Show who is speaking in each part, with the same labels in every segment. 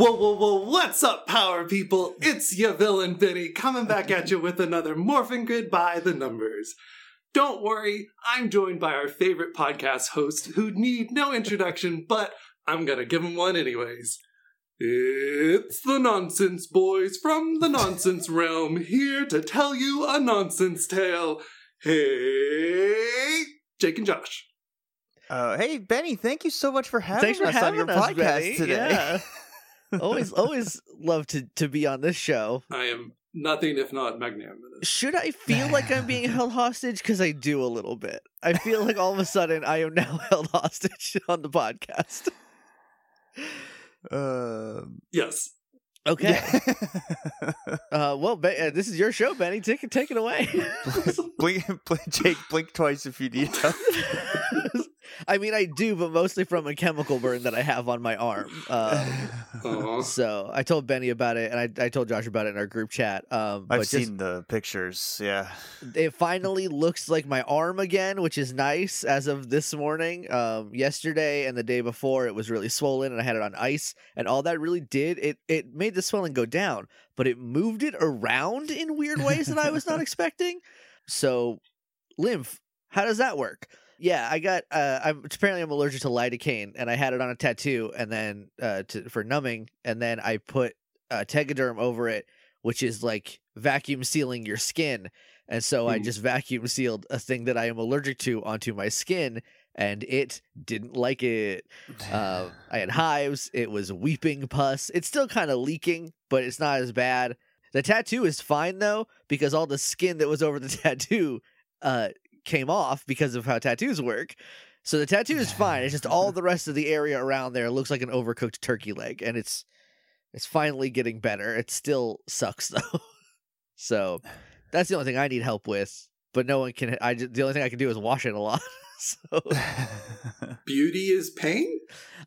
Speaker 1: Whoa, whoa, whoa, what's up, power people? It's your villain Benny coming back at you with another Morphin Grid by the numbers. Don't worry, I'm joined by our favorite podcast host who need no introduction, but I'm gonna give him one anyways. It's the Nonsense Boys from the Nonsense Realm, here to tell you a nonsense tale. Hey, Jake and Josh.
Speaker 2: Uh, hey Benny, thank you so much for having
Speaker 3: Thanks for
Speaker 2: us
Speaker 3: having
Speaker 2: on your
Speaker 3: us,
Speaker 2: podcast
Speaker 3: Benny.
Speaker 2: today.
Speaker 3: Yeah. always, always love to to be on this show.
Speaker 1: I am nothing if not magnanimous.
Speaker 3: Should I feel like I'm being held hostage? Because I do a little bit. I feel like all of a sudden I am now held hostage on the podcast.
Speaker 2: Um,
Speaker 1: Yes.
Speaker 3: Okay.
Speaker 2: yeah.
Speaker 3: Uh, well, Be- uh, this is your show, Benny. Take it, take it away.
Speaker 2: blink, blink, Jake, blink twice if you need help.
Speaker 3: I mean, I do, but mostly from a chemical burn that I have on my arm. Um,
Speaker 1: Aw.
Speaker 3: so I told Benny about it, and I, I told Josh about it in our group chat. Um,
Speaker 2: I've
Speaker 3: but just-
Speaker 2: seen the pictures. Yeah.
Speaker 3: it finally looks like my arm again, which is nice as of this morning. Um, yesterday and the day before, it was really swollen, and I had it on ice, and all that really did it it made the swelling go down, but it moved it around in weird ways that I was not expecting. So, lymph, how does that work? Yeah, I got. Uh, I'm apparently I'm allergic to lidocaine, and I had it on a tattoo, and then uh, to, for numbing, and then I put uh, Tegaderm over it, which is like vacuum sealing your skin. And so I just vacuum sealed a thing that I am allergic to onto my skin, and it didn't like it. Um, I had hives. It was weeping pus. It's still kind of leaking, but it's not as bad. The tattoo is fine though, because all the skin that was over the tattoo uh, came off because of how tattoos work. So the tattoo is fine. It's just all the rest of the area around there looks like an overcooked turkey leg, and it's it's finally getting better. It still sucks though. so that's the only thing I need help with. But no one can. I just, the only thing I can do is wash it a lot. so
Speaker 1: Beauty is pain?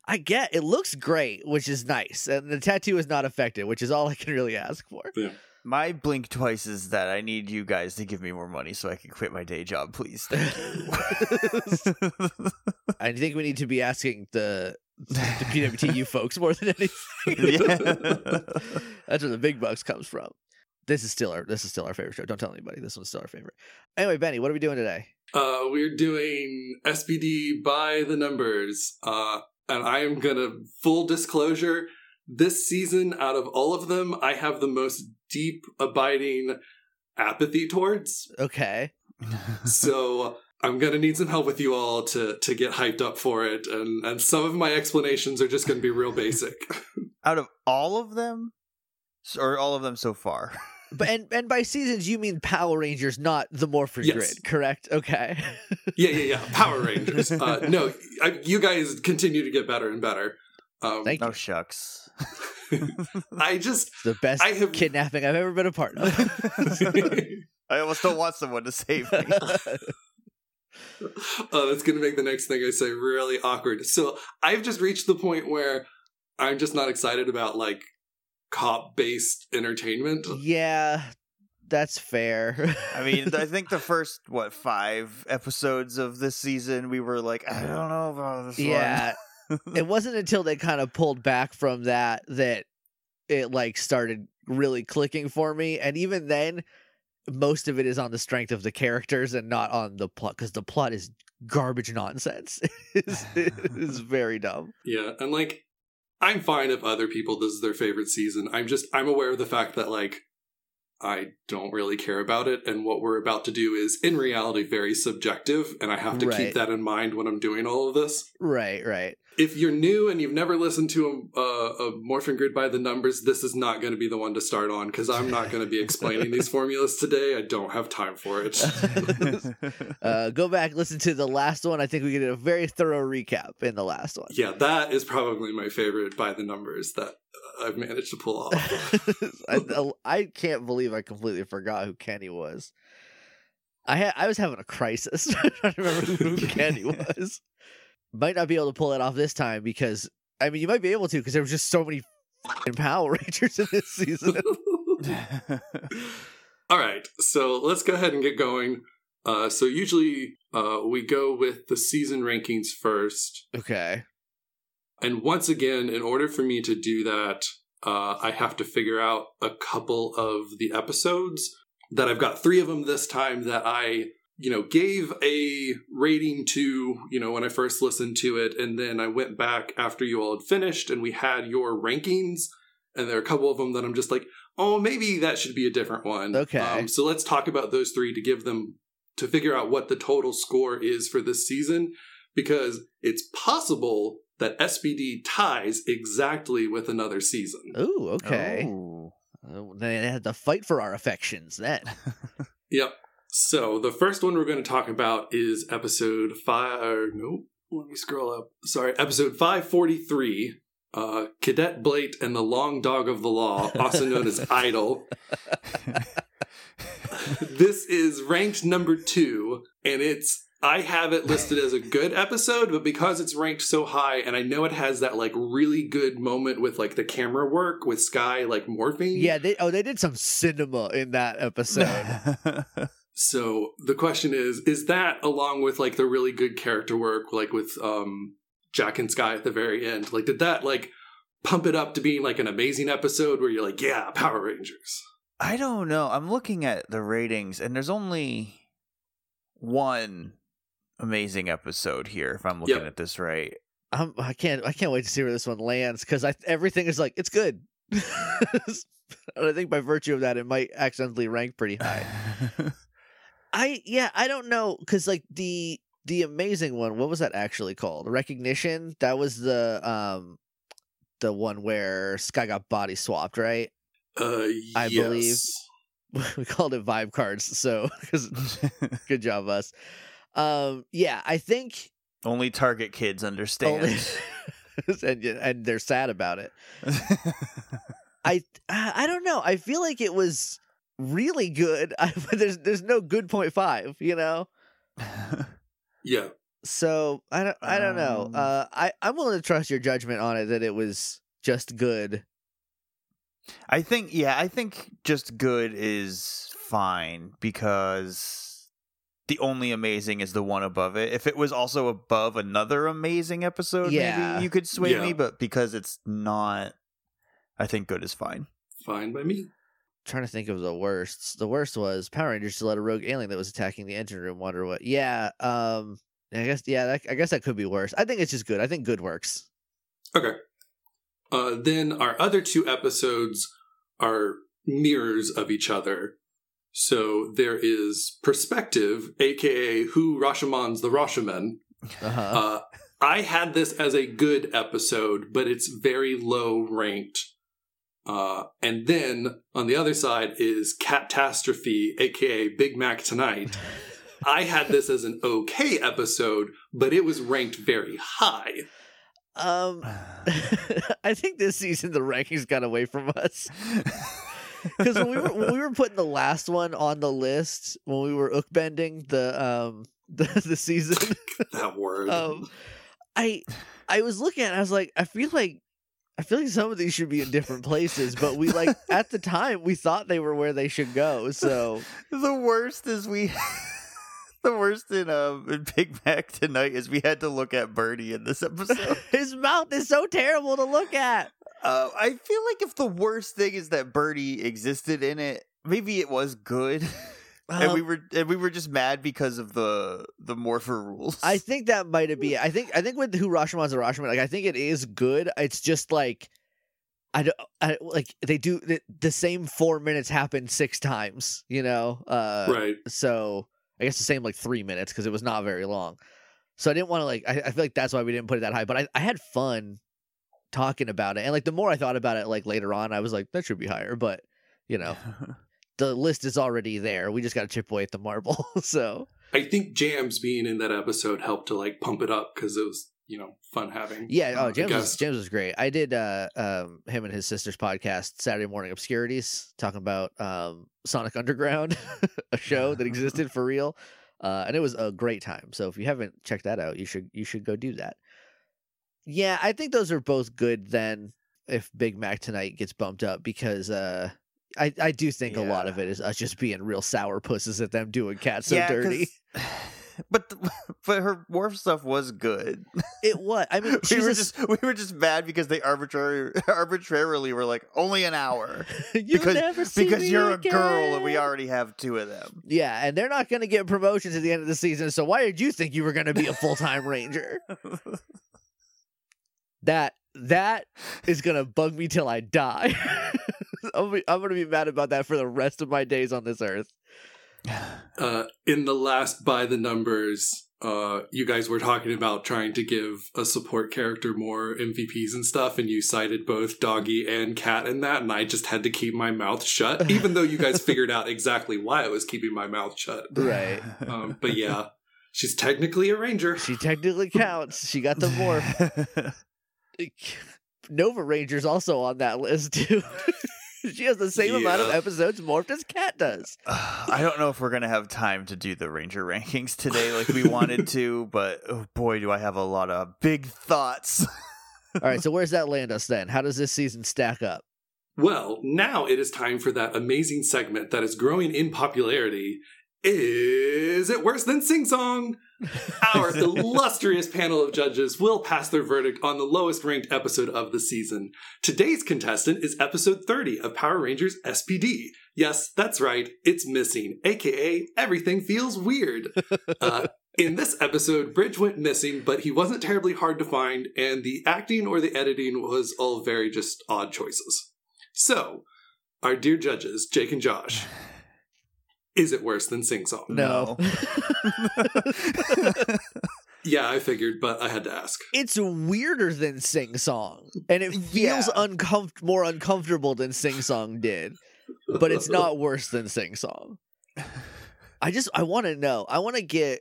Speaker 3: I get it looks great, which is nice, and the tattoo is not affected, which is all I can really ask for.
Speaker 2: My blink twice is that I need you guys to give me more money so I can quit my day job, please. Thank you.
Speaker 3: I think we need to be asking the the PWTU folks more than anything.
Speaker 2: Yeah.
Speaker 3: That's where the big bucks comes from. This is still our this is still our favorite show. Don't tell anybody. This one's still our favorite. Anyway, Benny, what are we doing today?
Speaker 1: Uh, we're doing SPD by the numbers. Uh, and I am gonna, full disclosure, this season, out of all of them, I have the most deep, abiding apathy towards.
Speaker 3: Okay.
Speaker 1: so I'm gonna need some help with you all to to get hyped up for it, and and some of my explanations are just gonna be real basic.
Speaker 2: Out of all of them, or all of them so far?
Speaker 3: But and and by seasons you mean Power Rangers, not the Morphin
Speaker 1: Yes.
Speaker 3: Grid, correct? Okay.
Speaker 1: yeah, yeah, yeah. Power Rangers. Uh, no, I, you guys continue to get better and better. Um,
Speaker 3: Thank
Speaker 2: Oh
Speaker 3: No
Speaker 2: shucks.
Speaker 1: I just
Speaker 3: It's the best
Speaker 1: I have-
Speaker 3: kidnapping I've ever been a part of.
Speaker 2: I almost don't want someone to save me.
Speaker 1: oh, that's going to make the next thing I say really awkward. So I've just reached the point where I'm just not excited about like cop based entertainment.
Speaker 3: yeah, that's fair.
Speaker 2: I mean, I think the first what five episodes of this season, we were like, I don't know about this
Speaker 3: yeah. It wasn't until they kind of pulled back from that that it like started really clicking for me and even then most of it is on the strength of the characters and not on the plot because the plot is garbage nonsense it is, it is very dumb
Speaker 1: Yeah, and like I'm fine if other people this is their favorite season. I'm just I'm aware of the fact that like I don't really care about it and what we're about to do is in reality very subjective and I have to
Speaker 3: Right.
Speaker 1: keep that in mind when I'm doing all of this.
Speaker 3: right right
Speaker 1: if you're new and you've never listened to a, a, a Morphin Grid by the numbers, this is not going to be the one to start on because I'm not going to be explaining these formulas today. I don't have time for it.
Speaker 3: uh, go back listen to the last one i think we did a very thorough recap in the last one
Speaker 1: yeah, that is probably my favorite by the numbers that I've managed to pull off.
Speaker 3: I, I can't believe I completely forgot who Kenny was. I had I was having a crisis trying to remember who Kenny was. Might not be able to pull it off this time because I mean you might be able to because there was just so many f***ing Power Rangers in this season.
Speaker 1: All right, so let's go ahead and get going. Uh, so usually uh, we go with the season rankings first,
Speaker 3: okay.
Speaker 1: And once again, in order for me to do that, uh, I have to figure out a couple of the episodes that I've got three of them this time that I, you know, gave a rating to, you know, when I first listened to it. And then I went back after you all had finished and we had your rankings. And there are a couple of them that I'm just like, oh, maybe that should be a different one.
Speaker 3: Okay.
Speaker 1: Um, so let's talk about those three to give them, to figure out what the total score is for this season. Because it's possible that SPD ties exactly with another season.
Speaker 3: Ooh, okay.
Speaker 2: Oh.
Speaker 3: Oh, They had to fight for our affections then.
Speaker 1: Yep. So the first one we're going to talk about is episode five. Or, nope. Let me scroll up. Sorry, episode five forty three. Uh, Cadet Blate and the Long Dog of the Law, also known as Idol. this is ranked number two, and it's I have it listed as a good episode, but because it's ranked so high, and I know it has that like really good moment with like the camera work with Sky like morphing.
Speaker 3: yeah, they oh they did some cinema in that episode.
Speaker 1: So the question is, is that along with like the really good character work, like with um Jack and Sky at the very end, like did that like pump it up to being like an amazing episode where you're like, yeah, Power Rangers.
Speaker 2: I don't know. I'm looking at the ratings, and there's only one amazing episode here. If I'm looking
Speaker 1: Yep.
Speaker 2: at this right,
Speaker 3: I'm, I can't I can't wait to see where this one lands because I everything is like it's good. and I think by virtue of that, it might accidentally rank pretty high. I yeah, I don't know because like the the amazing one, what was that actually called? Recognition. That was the um the one where Sky got body swapped, right?
Speaker 1: Uh,
Speaker 3: I
Speaker 1: yes.
Speaker 3: believe- we called it vibe cards, so 'cause- good job us. Um, yeah, I think
Speaker 2: only Target kids understand.
Speaker 3: only and and they're sad about it. I I don't know. I feel like it was really good. I, but there's there's no good point five, you know.
Speaker 1: Yeah.
Speaker 3: So I don't I don't know.
Speaker 2: Um,
Speaker 3: Uh, I I'm willing to trust your judgment on it that it was just good.
Speaker 2: I think, yeah, I think just good is fine because the only amazing is the one above it. If it was also above another amazing episode,
Speaker 3: Yeah.
Speaker 2: maybe you could sway
Speaker 1: Yeah.
Speaker 2: me, but because it's not, I think good is fine.
Speaker 1: Fine by me.
Speaker 3: trying to think of the worst. The worst was Power Rangers to let a rogue alien that was attacking the engine room wonder what. Yeah. Um. I guess yeah. That, I guess that could be worse. I think it's just good. I think good works.
Speaker 1: Okay. Uh, then our other two episodes are mirrors of each other. So there is Perspective, aka Who Rashomon's the Rashomon.
Speaker 3: Uh-huh.
Speaker 1: Uh, I had this as a good episode, but it's very low ranked. Uh, and then on the other side is Catastrophe, aka Big Mac Tonight. I had this as an okay episode, but it was ranked very high.
Speaker 3: um. I think this season the rankings got away from us because when we were when we were putting the last one on the list when we were ook bending the um the the season.
Speaker 1: That word.
Speaker 3: um i i was looking at it, i was like i feel like i feel like some of these should be in different places but we like at the time we thought they were where they should go so
Speaker 2: the worst is we. The worst in um in Big Mac tonight is we had to look at Birdie in this episode.
Speaker 3: his mouth is so terrible to look at
Speaker 2: Uh, I feel like if the worst thing is that Birdie existed in it, maybe it was good, and we
Speaker 3: Um,
Speaker 2: were and we were just mad because of the the morpher rules.
Speaker 3: i think that might have been i think i think with who rashomon's a rashomon like i think it is good it's just like I don't I, like they do the, the same four minutes happen six times you know uh
Speaker 1: right.
Speaker 3: so I guess the same like three minutes because it was not very long. So I didn't want to like. I, I feel like that's why we didn't put it that high. But I, I had fun talking about it, and like the more I thought about it, like later on, I was like that should be higher. But you know, the list is already there. We just got to chip away at the marble. so
Speaker 1: I think James being in that episode helped to like pump it up because it was, you know, fun having.
Speaker 3: yeah.
Speaker 1: uh,
Speaker 3: Oh, James was. James was great. I did uh um him and his sister's podcast Saturday Morning Obscurities talking about um Sonic Underground, a show that existed for real. Uh, and it was a great time. So if you haven't checked that out, you should you should go do that. Yeah, I think those are both good. Then if Big Mac tonight gets bumped up because uh, I I do think a lot of it is us just being real sour pusses at them doing cat so
Speaker 2: Yeah,
Speaker 3: dirty.
Speaker 2: But the, but her morph stuff was good.
Speaker 3: It was. I mean,
Speaker 2: we were
Speaker 3: a,
Speaker 2: just we were just mad because they arbitrarily arbitrarily were like only an hour because
Speaker 3: never see
Speaker 2: because you're a girl and we already have two of them.
Speaker 3: Yeah, and they're not going to get promotions at the end of the season. So why did you think you were going to be a full time ranger? That that is going to bug me till I die. I'm, be- I'm going to be mad about that for the rest of my days on this earth.
Speaker 1: Uh, in the last by the numbers, uh, you guys were talking about trying to give a support character more MVPs and stuff, and you cited both Doggy and Cat in that, and I just had to keep my mouth shut, even though you guys figured out exactly why I was keeping my mouth shut.
Speaker 3: Right.
Speaker 1: Um, but yeah, she's technically a ranger.
Speaker 3: She technically counts. She got the morph. Nova Ranger's also on that list too. she has the same amount of episodes morphed as Cat does.
Speaker 2: I don't know if we're gonna have time to do the Ranger rankings today like we wanted to, but oh boy, do I have a lot of big thoughts.
Speaker 3: All right, so where's that land us then? How does this season stack up?
Speaker 1: Well, now it is time for that amazing segment that is growing in popularity. Is it worse than Sing Song? Our illustrious panel of judges will pass their verdict on the lowest ranked episode of the season. Today's contestant is episode 30 of Power Rangers SPD. Yes, that's right, it's missing, aka everything feels weird. Uh, in this episode, Bridge went missing, but he wasn't terribly hard to find, and the acting or the editing was all very just odd choices. So, our dear judges, Jake and Josh, is it worse than Sing Song?
Speaker 3: No.
Speaker 1: Yeah, I figured, but I had to ask.
Speaker 3: it's weirder than Sing Song, and it feels
Speaker 2: Yeah.
Speaker 3: uncomf- more uncomfortable than Sing Song did, but it's not worse than Sing Song. I just I want to know. I want to get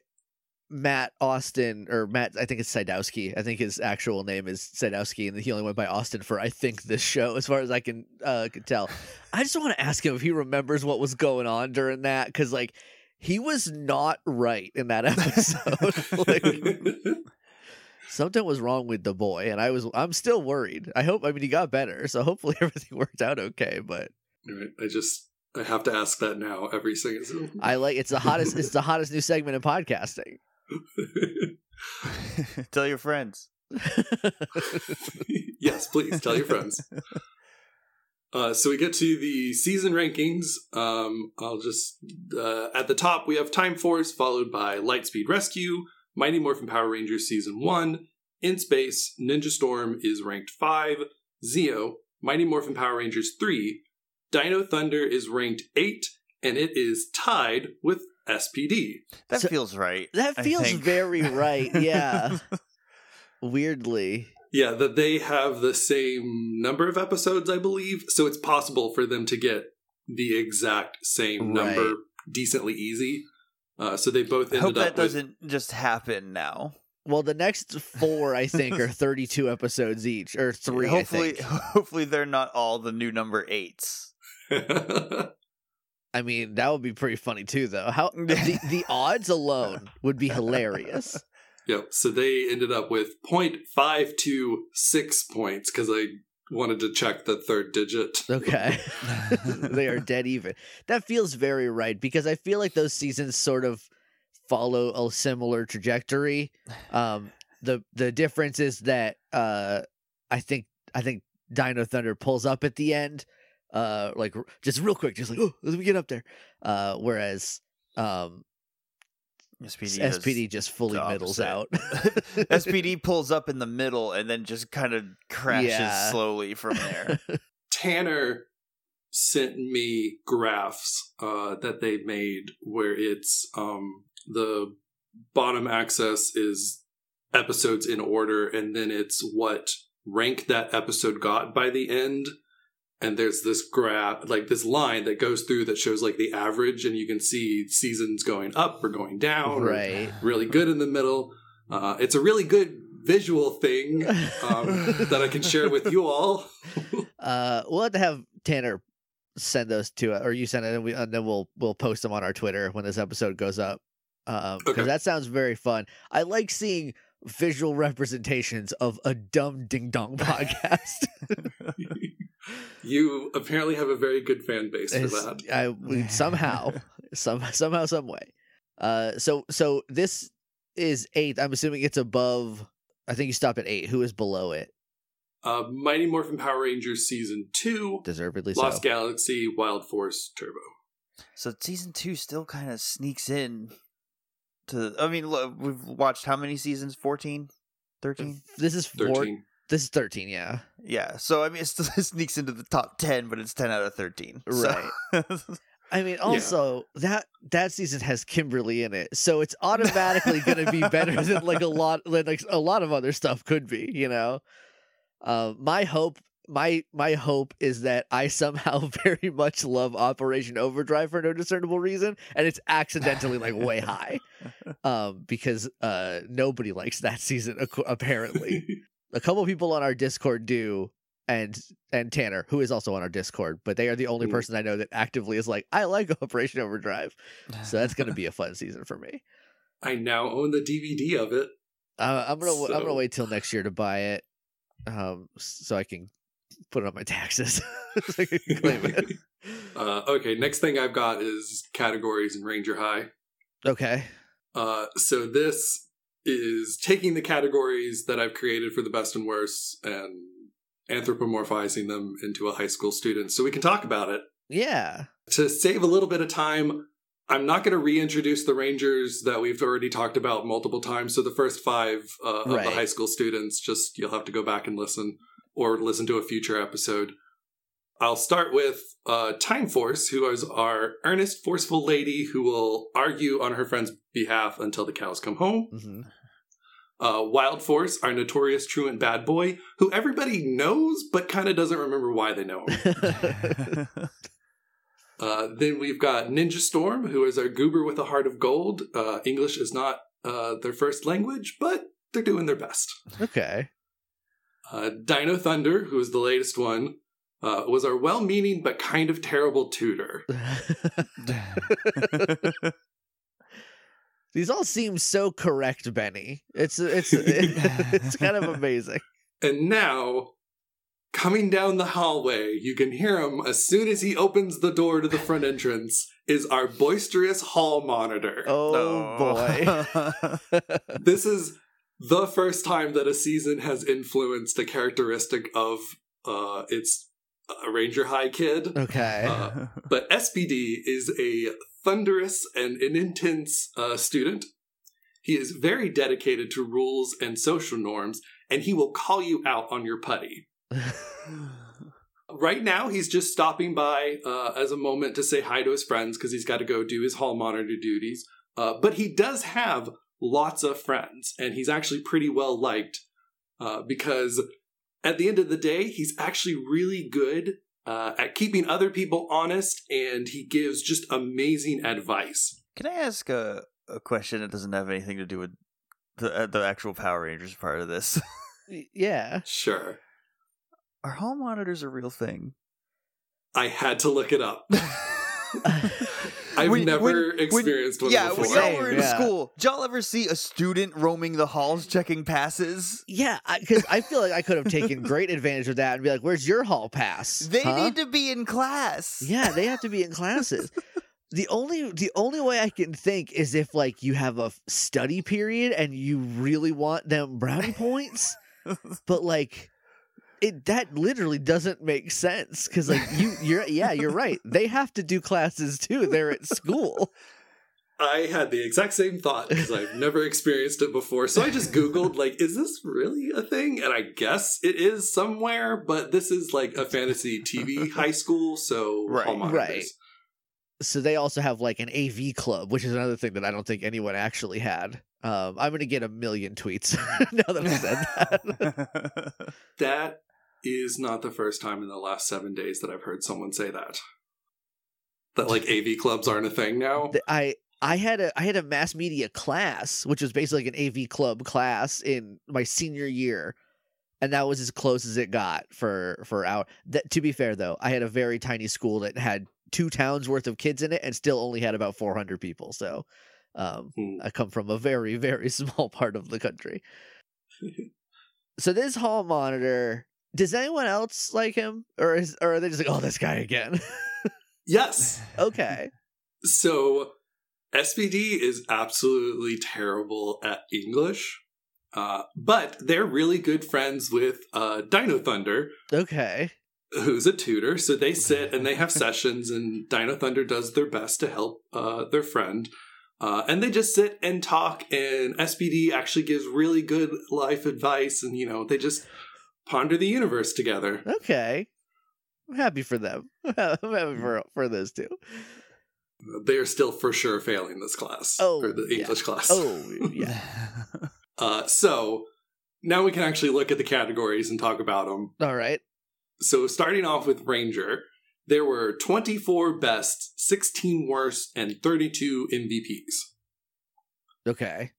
Speaker 3: Matt Austin or Matt. I think it's Sidowski. I think his actual name is Sidowski, and he only went by Austin for I think this show, as far as I can uh, can tell. I just want to ask him if he remembers what was going on during that, because like he was not right in that episode. like something was wrong with the boy, and I was I'm still worried. I hope. I mean, he got better, so hopefully everything worked out okay. But
Speaker 1: I just I have to ask that now every single.
Speaker 3: I like it's the hottest. it's the hottest new segment in podcasting.
Speaker 2: Tell your friends.
Speaker 1: yes, please tell your friends. Uh, so we get to the season rankings. Um, I'll just uh, at the top we have Time Force, followed by Lightspeed Rescue, Mighty Morphin Power Rangers Season One. In Space, Ninja Storm is ranked five. Zeo, Mighty Morphin Power Rangers three. Dino Thunder is ranked eight, and it is tied with SPD.
Speaker 2: That
Speaker 3: So-
Speaker 2: feels right.
Speaker 3: That feels very right. Yeah. Weirdly.
Speaker 1: Yeah, that they have the same number of episodes, I believe. So it's possible for them to get the exact same
Speaker 3: Right.
Speaker 1: number decently easy. Uh, so they both
Speaker 2: I hope
Speaker 1: ended
Speaker 2: that
Speaker 1: with.
Speaker 2: doesn't just happen now.
Speaker 3: Well, the next four I think are 32 episodes each, or three.
Speaker 2: hopefully,
Speaker 3: I, think.
Speaker 2: hopefully they're not all the new number eights.
Speaker 3: I mean, that would be pretty funny too, though. How the, the odds alone would be hilarious.
Speaker 1: yep. So they ended up with 0.526 points because I wanted to check the third digit.
Speaker 3: Okay. they are dead even. That feels very right because I feel like those seasons sort of follow a similar trajectory. Um, the the difference is that uh, I think I think Dino Thunder pulls up at the end, uh, like just real quick, just like oh, let me get up there. Uh, whereas um,
Speaker 2: SPD,
Speaker 3: SPD just fully middles out.
Speaker 2: SPD pulls up in the middle and then just kind of crashes
Speaker 3: Yeah.
Speaker 2: slowly from there.
Speaker 1: Tanner sent me graphs uh, that they made where it's um, the bottom axis is episodes in order, and then it's what rank that episode got by the end. And there's this graph, like this line that goes through that shows like the average, and you can see seasons going up or going down,
Speaker 3: right.
Speaker 1: really good in the middle. Uh, it's a really good visual thing um, that I can share with you all.
Speaker 3: Uh, we'll have to have Tanner send those to us, or you send it, and, we, and then we'll we'll post them on our Twitter when this episode goes up. Um, because
Speaker 1: Okay.
Speaker 3: that sounds very fun. I like seeing visual representations of a dumb ding dong podcast.
Speaker 1: You apparently have a very good fan base for
Speaker 3: It's-
Speaker 1: that.
Speaker 3: I we, somehow, some somehow, some way. Uh, so so this is eighth? I'm assuming it's above. I think you stopped at eight. Who is below it?
Speaker 1: Uh, Mighty Morphin Power Rangers season two,
Speaker 3: Deservedly
Speaker 1: Lost
Speaker 3: so.
Speaker 1: Galaxy, Wild Force, Turbo.
Speaker 2: So season two still kind of sneaks in. To I mean, look, we've watched how many seasons? 14? 13?
Speaker 3: This is four.
Speaker 1: Thirteen.
Speaker 3: This is thirteen. Yeah.
Speaker 2: Yeah. So I mean, it still sneaks into the top ten, but it's ten out of thirteen. So-
Speaker 3: I mean, also that that season has Kimberly in it, so it's automatically going to be better than like a lot, than like a lot of other stuff could be. You know, uh, my hope, my my hope is that I somehow very much love Operation Overdrive for no discernible reason, and it's accidentally like way high, um, because uh, nobody likes that season ac- apparently. A couple people on our Discord do, and and Tanner, who is also on our Discord, but they are the only
Speaker 1: Mm.
Speaker 3: person I know that actively is like, I like Operation Overdrive. So that's gonna be a fun season for me.
Speaker 1: I now own the DVD of it.
Speaker 3: Uh, I'm gonna I'm gonna wait till next year to buy it, um, so I can put it on my taxes. so claim it.
Speaker 1: uh, okay, next thing I've got is categories in Ranger High.
Speaker 3: Okay.
Speaker 1: Uh, so this is taking the categories that I've created for the best and worst and anthropomorphizing them into a high school student so we can talk about it.
Speaker 3: Yeah.
Speaker 1: To save a little bit of time, I'm not going to reintroduce the Rangers that we've already talked about multiple times. So the first five uh, of
Speaker 3: Right.
Speaker 1: the high school students, just you'll have to go back and listen or listen to a future episode. I'll start with uh, Time Force, who is our earnest, forceful lady who will argue on her friend's behalf until the cows come home.
Speaker 3: hmm
Speaker 1: Uh, Wild Force, our notorious truant bad boy, who everybody knows but kind of doesn't remember why they know him. Uh, then we've got Ninja Storm, who is our goober with a heart of gold. Uh, English is not uh, their first language, but they're doing their best.
Speaker 3: okay.
Speaker 1: Uh, Dino Thunder, who is the latest one, uh, was our well meaning but kind of terrible tutor.
Speaker 3: These all seem so correct, Benny. It's it's it's kind of amazing.
Speaker 1: And now, coming down the hallway, you can hear him as soon as he opens the door to the front entrance, is our boisterous hall monitor.
Speaker 3: Oh boy.
Speaker 1: This is the first time that a season has influenced a characteristic of uh, its uh, Ranger High kid.
Speaker 3: Okay.
Speaker 1: Uh, but SPD is a thunderous and an intense uh, student. He is very dedicated to rules and social norms, and he will call you out on your putty. Right now, he's just stopping by uh, as a moment to say hi to his friends because he's got to go do his hall monitor duties. Uh, but he does have lots of friends, and he's actually pretty well liked uh, because at the end of the day, he's actually really good uh, at keeping other people honest, and he gives just amazing advice.
Speaker 2: Can I ask a, a question that doesn't have anything to do with the uh, the actual Power Rangers part of this?
Speaker 3: Yeah.
Speaker 1: Sure.
Speaker 2: Are hall monitors a real thing?
Speaker 1: I had to look it up. I've
Speaker 2: When-
Speaker 1: never
Speaker 2: when-
Speaker 1: experienced one
Speaker 2: yeah,
Speaker 1: before.
Speaker 2: when y'all were in
Speaker 3: yeah.
Speaker 2: school, did y'all ever see a student roaming the halls checking passes?
Speaker 3: Yeah, because I, feel like I could have taken great advantage of that and be like, "Where's your hall pass?"
Speaker 2: They
Speaker 3: Huh?
Speaker 2: need to be in class.
Speaker 3: Yeah, they have to be in classes. the only the only way I can think is if like you have a study period and you really want them brownie points, but like it that literally doesn't make sense because like you you're yeah you're right they have to do classes too they're at school
Speaker 1: I had the exact same thought because I've never experienced it before. So I just Googled, like, is this really a thing? And I guess it is somewhere, but this is like a fantasy TV high school, so
Speaker 2: Right,
Speaker 1: hall monitors.
Speaker 3: right. so they also have like an AV club which is another thing that I don't think anyone actually had. Um, I'm gonna get a million tweets now that I said that.
Speaker 1: That is not the first time in the last seven days that I've heard someone say that. That like AV clubs aren't a thing now.
Speaker 3: I I had a I had a mass media class, which was basically like an AV club class in my senior year, and that was as close as it got for for our. That, to be fair, though, I had a very tiny school that had two towns worth of kids in it, and still only had about four hundred people. So, um,
Speaker 1: Hmm.
Speaker 3: I come from a very very small part of the country. so this hall monitor. Does anyone else like him, or is or are they just like, oh, this guy again?
Speaker 1: Yes.
Speaker 3: okay.
Speaker 1: So SPD is absolutely terrible at English, uh, but they're really good friends with uh, Dino Thunder,
Speaker 3: Okay.
Speaker 1: who's a tutor. So they sit and they have sessions, and Dino Thunder does their best to help uh, their friend. Uh, and they just sit and talk, and SPD actually gives really good life advice, and you know they just ponder the universe together.
Speaker 3: Okay. I'm happy for them. I'm happy for for those two.
Speaker 1: They are still for sure failing this class,
Speaker 3: Oh,
Speaker 1: or the
Speaker 3: yeah.
Speaker 1: English class.
Speaker 3: Oh yeah.
Speaker 1: Uh, so now we can actually look at the categories and talk about them.
Speaker 3: All right.
Speaker 1: So starting off with Ranger, there were 24 best, 16 worst, and 32 MVPs.
Speaker 3: Okay.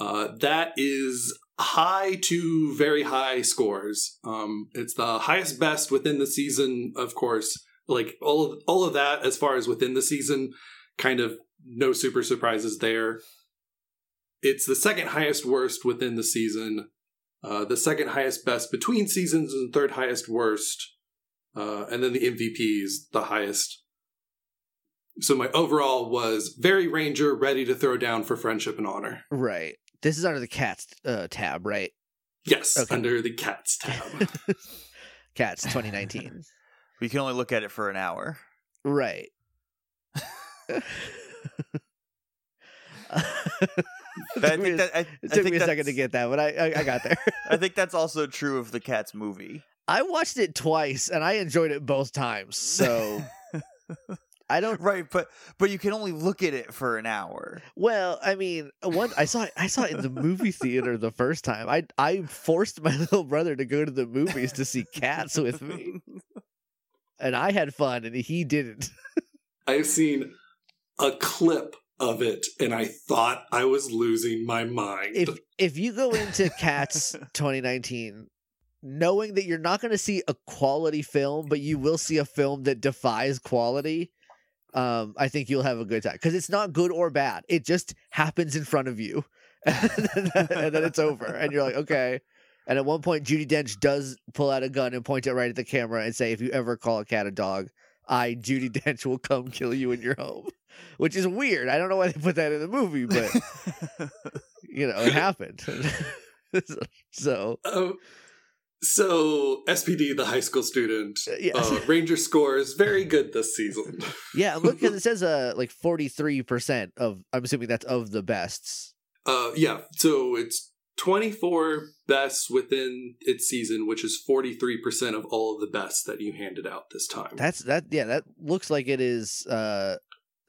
Speaker 1: Uh, that is high to very high scores. Um, it's the highest best within the season, of course. Like all of all of that, as far as within the season, kind of no super surprises there. It's the second highest worst within the season, uh, the second highest best between seasons, and third highest worst, uh, and then the MVP is the highest. So my overall was very Ranger, ready to throw down for friendship and honor.
Speaker 3: Right. This is under the cats uh, tab, right?
Speaker 1: Yes,
Speaker 3: Okay.
Speaker 1: under the cats tab.
Speaker 3: Cats 2019.
Speaker 2: we can only look at it for an hour.
Speaker 3: right.
Speaker 2: I think that I,
Speaker 3: it
Speaker 2: I
Speaker 3: took
Speaker 2: think
Speaker 3: me a second to get that, but I, I, I got there.
Speaker 2: I think that's also true of the Cats movie.
Speaker 3: I watched it twice and I enjoyed it both times. So I don't.
Speaker 2: right, but but you can only look at it for an hour.
Speaker 3: Well, I mean, one I saw it. I saw it in the movie theater the first time. I I forced my little brother to go to the movies to see Cats with me, and I had fun, and he didn't.
Speaker 1: I've seen a clip of it and I thought I was losing my mind.
Speaker 3: If if you go into Cats 2019 knowing that you're not going to see a quality film, but you will see a film that defies quality, um, I think you'll have a good time because it's not good or bad. It just happens in front of you, and then, and then it's over, and you're like, okay. And at one point, Judi Dench does pull out a gun and point it right at the camera and say, "If you ever call a cat a dog, I, Judi Dench, will come kill you in your home." Which is weird. I don't know why they put that in the movie, but you know, it happened. so
Speaker 1: Oh, so SPD, the high school student,
Speaker 3: yeah,
Speaker 1: uh, Ranger scores very good this season.
Speaker 3: yeah. Look, because it says uh like forty three percent of. I'm assuming that's of the bests.
Speaker 1: Uh, yeah, so it's 24 bests within its season, which is 43% of all of the bests that you handed out this time.
Speaker 3: That's that. Yeah, that looks like it is uh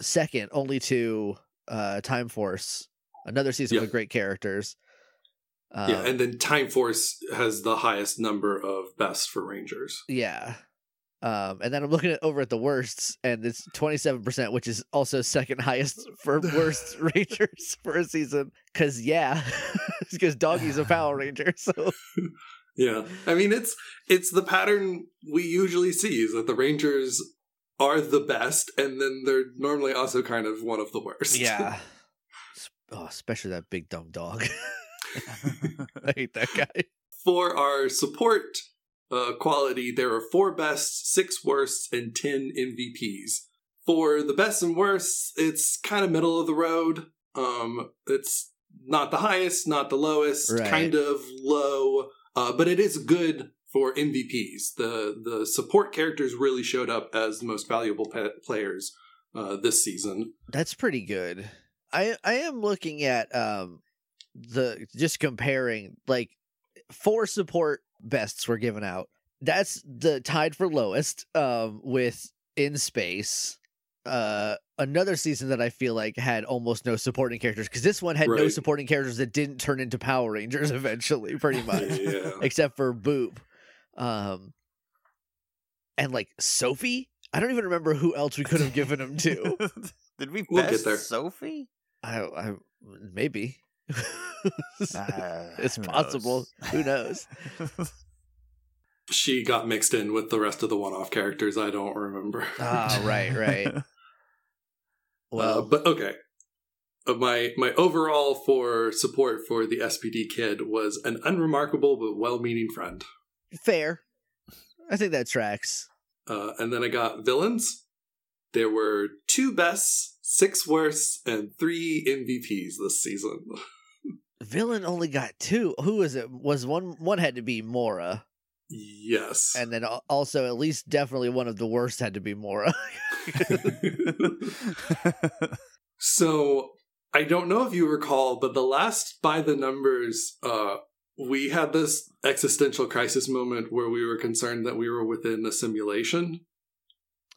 Speaker 3: second only to uh Time Force, another season
Speaker 1: Yeah.
Speaker 3: with great characters. Uh,
Speaker 1: yeah, and then Time Force has the highest number of best for Rangers.
Speaker 3: yeah. Um, and then I'm looking at over at the worsts, and it's 27%, which is also second highest for worst Rangers for a season. Cause yeah, because Doggy's a Power Ranger, so
Speaker 1: Yeah, I mean it's it's the pattern we usually see is that the Rangers are the best, and then they're normally also kind of one of the worst.
Speaker 3: yeah. Oh, especially that big dumb dog. I hate that guy.
Speaker 1: For our support uh, quality, there are four best, six worst, and ten MVPs. For the best and worst, it's kind of middle of the road. Um, it's not the highest, not the lowest,
Speaker 3: Right.
Speaker 1: kind of low, uh, but it is good for MVPs. The the support characters really showed up as the most valuable pa- players uh, this season.
Speaker 3: That's pretty good. I I am looking at um the just comparing like four support bests were given out. That's the tied for lowest um with in space. Uh another season that I feel like had almost no supporting characters because this one had no supporting characters that didn't turn into Power Rangers eventually pretty much
Speaker 1: yeah.
Speaker 3: except for Boom. Um and like Sophie, I don't even remember who else we could have given him to.
Speaker 2: Did we
Speaker 1: We'll get
Speaker 2: best
Speaker 1: there.
Speaker 2: Sophie?
Speaker 3: I, I maybe.
Speaker 2: Ah,
Speaker 3: it's
Speaker 2: who
Speaker 3: possible. Who knows?
Speaker 1: She got mixed in with the rest of the one-off characters. I don't remember.
Speaker 3: Ah, right, right.
Speaker 1: Well,
Speaker 3: Well,
Speaker 1: but okay. Uh, my my overall for support for the SPD kid was an unremarkable but well-meaning friend.
Speaker 3: fair. I think that tracks.
Speaker 1: Uh, and then I got villains. There were two bests, six worsts and three MVPs this season.
Speaker 3: Villain only got two. Who was it? Was one one had to be Mora,
Speaker 1: Yes.
Speaker 3: and then also at least definitely one of the worst had to be Mora.
Speaker 1: so I don't know if you recall, but the last by the numbers, uh, we had this existential crisis moment where we were concerned that we were within a simulation.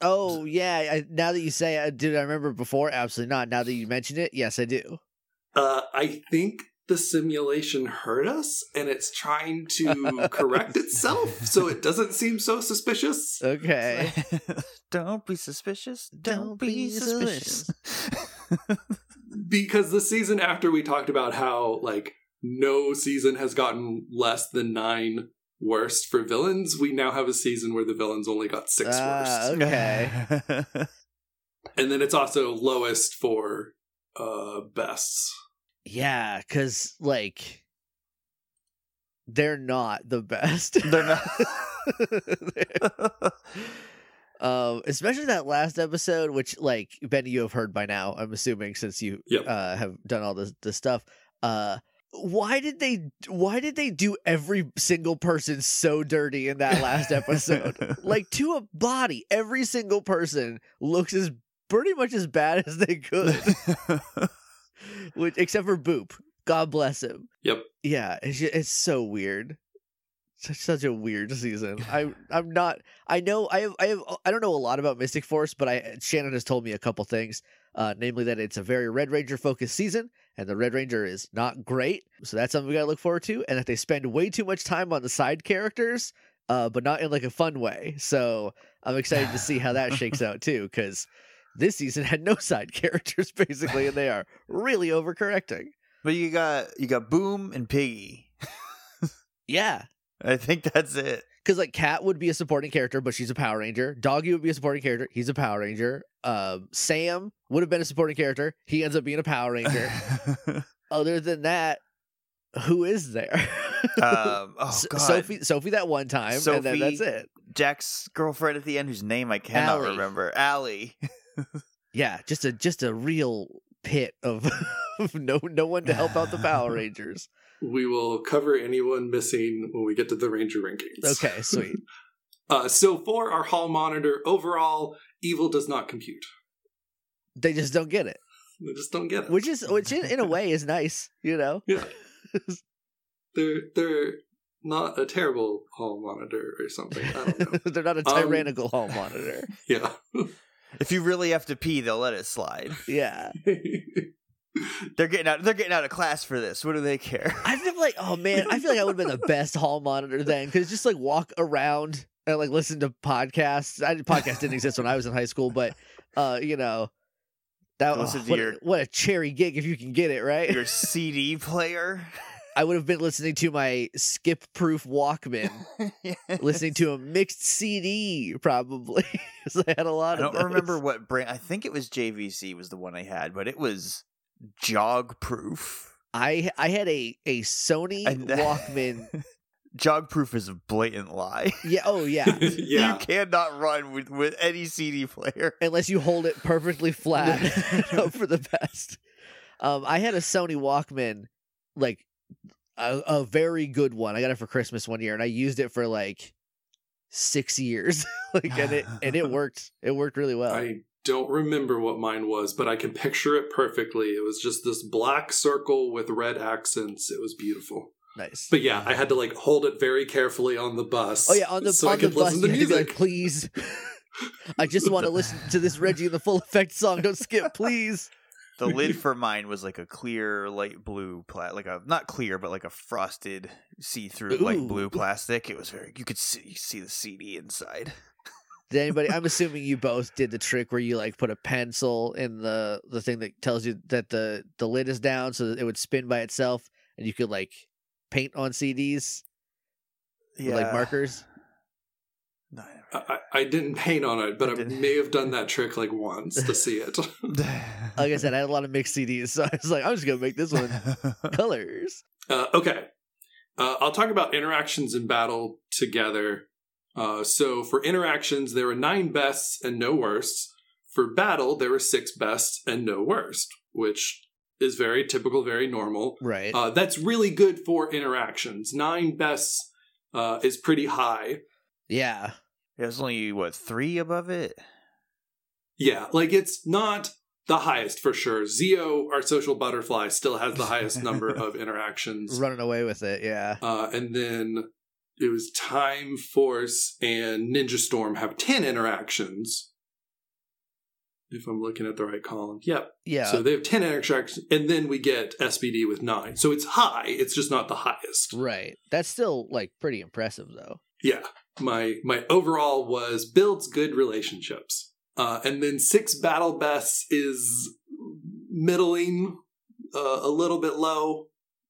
Speaker 3: oh yeah, I, now that you say, it, did I remember before? Absolutely not. Now that you mention it, yes, I do.
Speaker 1: Uh, I think the simulation hurt us and it's trying to correct itself so it doesn't seem so suspicious.
Speaker 3: Okay.
Speaker 2: Don't be suspicious. Don't,
Speaker 3: Don't
Speaker 2: be
Speaker 3: be
Speaker 2: suspicious.
Speaker 1: Because the season after we talked about how, like, no season has gotten less than nine worst for villains, we now have a season where the villains only got six
Speaker 3: Ah,
Speaker 1: worst.
Speaker 3: okay.
Speaker 1: And then it's also lowest for uh bests.
Speaker 3: Yeah, because like they're not the best.
Speaker 2: They're not.
Speaker 3: um, especially that last episode, which like Benny, you have heard by now. I'm assuming since you
Speaker 1: Yep.
Speaker 3: uh, have done all this this stuff. Uh, why did they? Why did they do every single person so dirty in that last episode? like to a body, every single person looks as pretty much as bad as they could, which except for Boom. God bless him.
Speaker 1: Yep.
Speaker 3: Yeah, it's ju- it's so weird. Such such a weird season. I I'm not. I know I have I have I don't know a lot about Mystic Force, but I Shannon has told me a couple things. Uh, namely that it's a very Red Ranger focused season, and the Red Ranger is not great. So that's something we gotta look forward to. And that they spend way too much time on the side characters, uh, but not in like a fun way. So I'm excited to see how that shakes out too, because this season had no side characters basically, and they are really overcorrecting.
Speaker 2: but you got you got Boom and Piggy.
Speaker 3: Yeah,
Speaker 2: I think that's it.
Speaker 3: Because like Cat would be a supporting character, but she's a Power Ranger. Doggy would be a supporting character. He's a Power Ranger. Um, Sam would have been a supporting character. He ends up being a Power Ranger. Other than that, who is there?
Speaker 2: um, oh god,
Speaker 3: Sophie, Sophie that one time, and then that's it.
Speaker 2: Jack's girlfriend at the end, whose name I cannot
Speaker 3: Allie.
Speaker 2: remember. Allie.
Speaker 3: Yeah, just a just a real pit of, of no no one to help out the Power Rangers.
Speaker 1: We will cover anyone missing when we get to the Ranger rankings.
Speaker 3: Okay, sweet.
Speaker 1: Uh, so for our hall monitor, overall, evil does not compute.
Speaker 3: They just don't get it,
Speaker 1: They just don't get it.
Speaker 3: which is which in, in a way is nice, you know.
Speaker 1: yeah, they're they're not a terrible hall monitor or something. I don't know.
Speaker 3: They're not a
Speaker 1: Um,
Speaker 3: tyrannical hall monitor.
Speaker 1: yeah.
Speaker 2: If you really have to pee, they'll let it slide.
Speaker 3: Yeah.
Speaker 2: They're getting out. They're getting out of class for this. What do they care?
Speaker 3: I feel like, oh man, I feel like I would have been the best hall monitor then, because just like walk around and like listen to podcasts. I podcast didn't exist when I was in high school, but uh, you know, that was
Speaker 2: to
Speaker 3: what,
Speaker 2: your-
Speaker 3: what a cherry gig if you can get it right.
Speaker 2: Your CD player.
Speaker 3: I would have been listening to my skip-proof Walkman, listening to a mixed CD probably, because I had a lot
Speaker 2: I
Speaker 3: of.
Speaker 2: don't remember
Speaker 3: those.
Speaker 2: what brand. I think it was JVC was the one I had, but it was jog proof.
Speaker 3: I I had a a Sony
Speaker 2: And that-
Speaker 3: Walkman.
Speaker 2: Jog proof is a blatant lie.
Speaker 3: Yeah. Oh yeah.
Speaker 1: yeah.
Speaker 2: You cannot run with, with any CD player.
Speaker 3: unless you hold it perfectly flat hope for the best. Um, I had a Sony Walkman, like a, a very good one. I got it for Christmas one year, and I used it for like six years. like, and it and it worked. It worked really well.
Speaker 1: I don't remember what mine was, but I can picture it perfectly. It was just this black circle with red accents. It was beautiful.
Speaker 3: nice.
Speaker 1: But yeah, I had to like hold it very carefully on the bus.
Speaker 3: Oh yeah, on the
Speaker 1: so
Speaker 3: on
Speaker 1: I
Speaker 3: the
Speaker 1: could
Speaker 3: bus,
Speaker 1: listen to music.
Speaker 3: like, please. I just want to listen to this Reggie the Full Effect song. Don't skip, please.
Speaker 2: The lid for mine was like a clear light blue plat, like a not clear, but like a frosted see-through light blue plastic. It was very. You could see see the CD inside.
Speaker 3: Did anybody? I'm assuming you both did the trick where you like put a pencil in the the thing that tells you that the the lid is down, so that it would spin by itself, and you could like paint on CDs with like markers.
Speaker 2: No, I
Speaker 1: I, didn't paint on it, but
Speaker 2: I
Speaker 1: I, may have done that trick like once to see it.
Speaker 3: Like I said, I had a lot of mixed CDs, so I was like, I'm just gonna make this one colors.
Speaker 1: Uh, okay. Uh, I'll talk about interactions in battle together. Uh, so for interactions, there were nine bests and no worsts. for battle, there were six best and no worst, which is very typical, very normal.
Speaker 3: Right.
Speaker 1: Uh, that's really good for interactions. Nine bests uh, is pretty high.
Speaker 3: yeah.
Speaker 2: There's only what three above it.
Speaker 1: Yeah, like it's not the highest for sure. Zeo, our social butterfly, still has the highest number of interactions.
Speaker 3: Running away with it. Yeah.
Speaker 1: Uh, and then it was Time Force and Ninja Storm have 10 interactions. If I'm looking at the right column. Yep.
Speaker 3: Yeah.
Speaker 1: So they have 10 interactions, and then we get SPD with 9. So it's high, it's just not the highest.
Speaker 3: right. That's still like pretty impressive though.
Speaker 1: Yeah. My my overall was builds good relationships. Uh, and then six battle bests is middling, uh, a little bit low,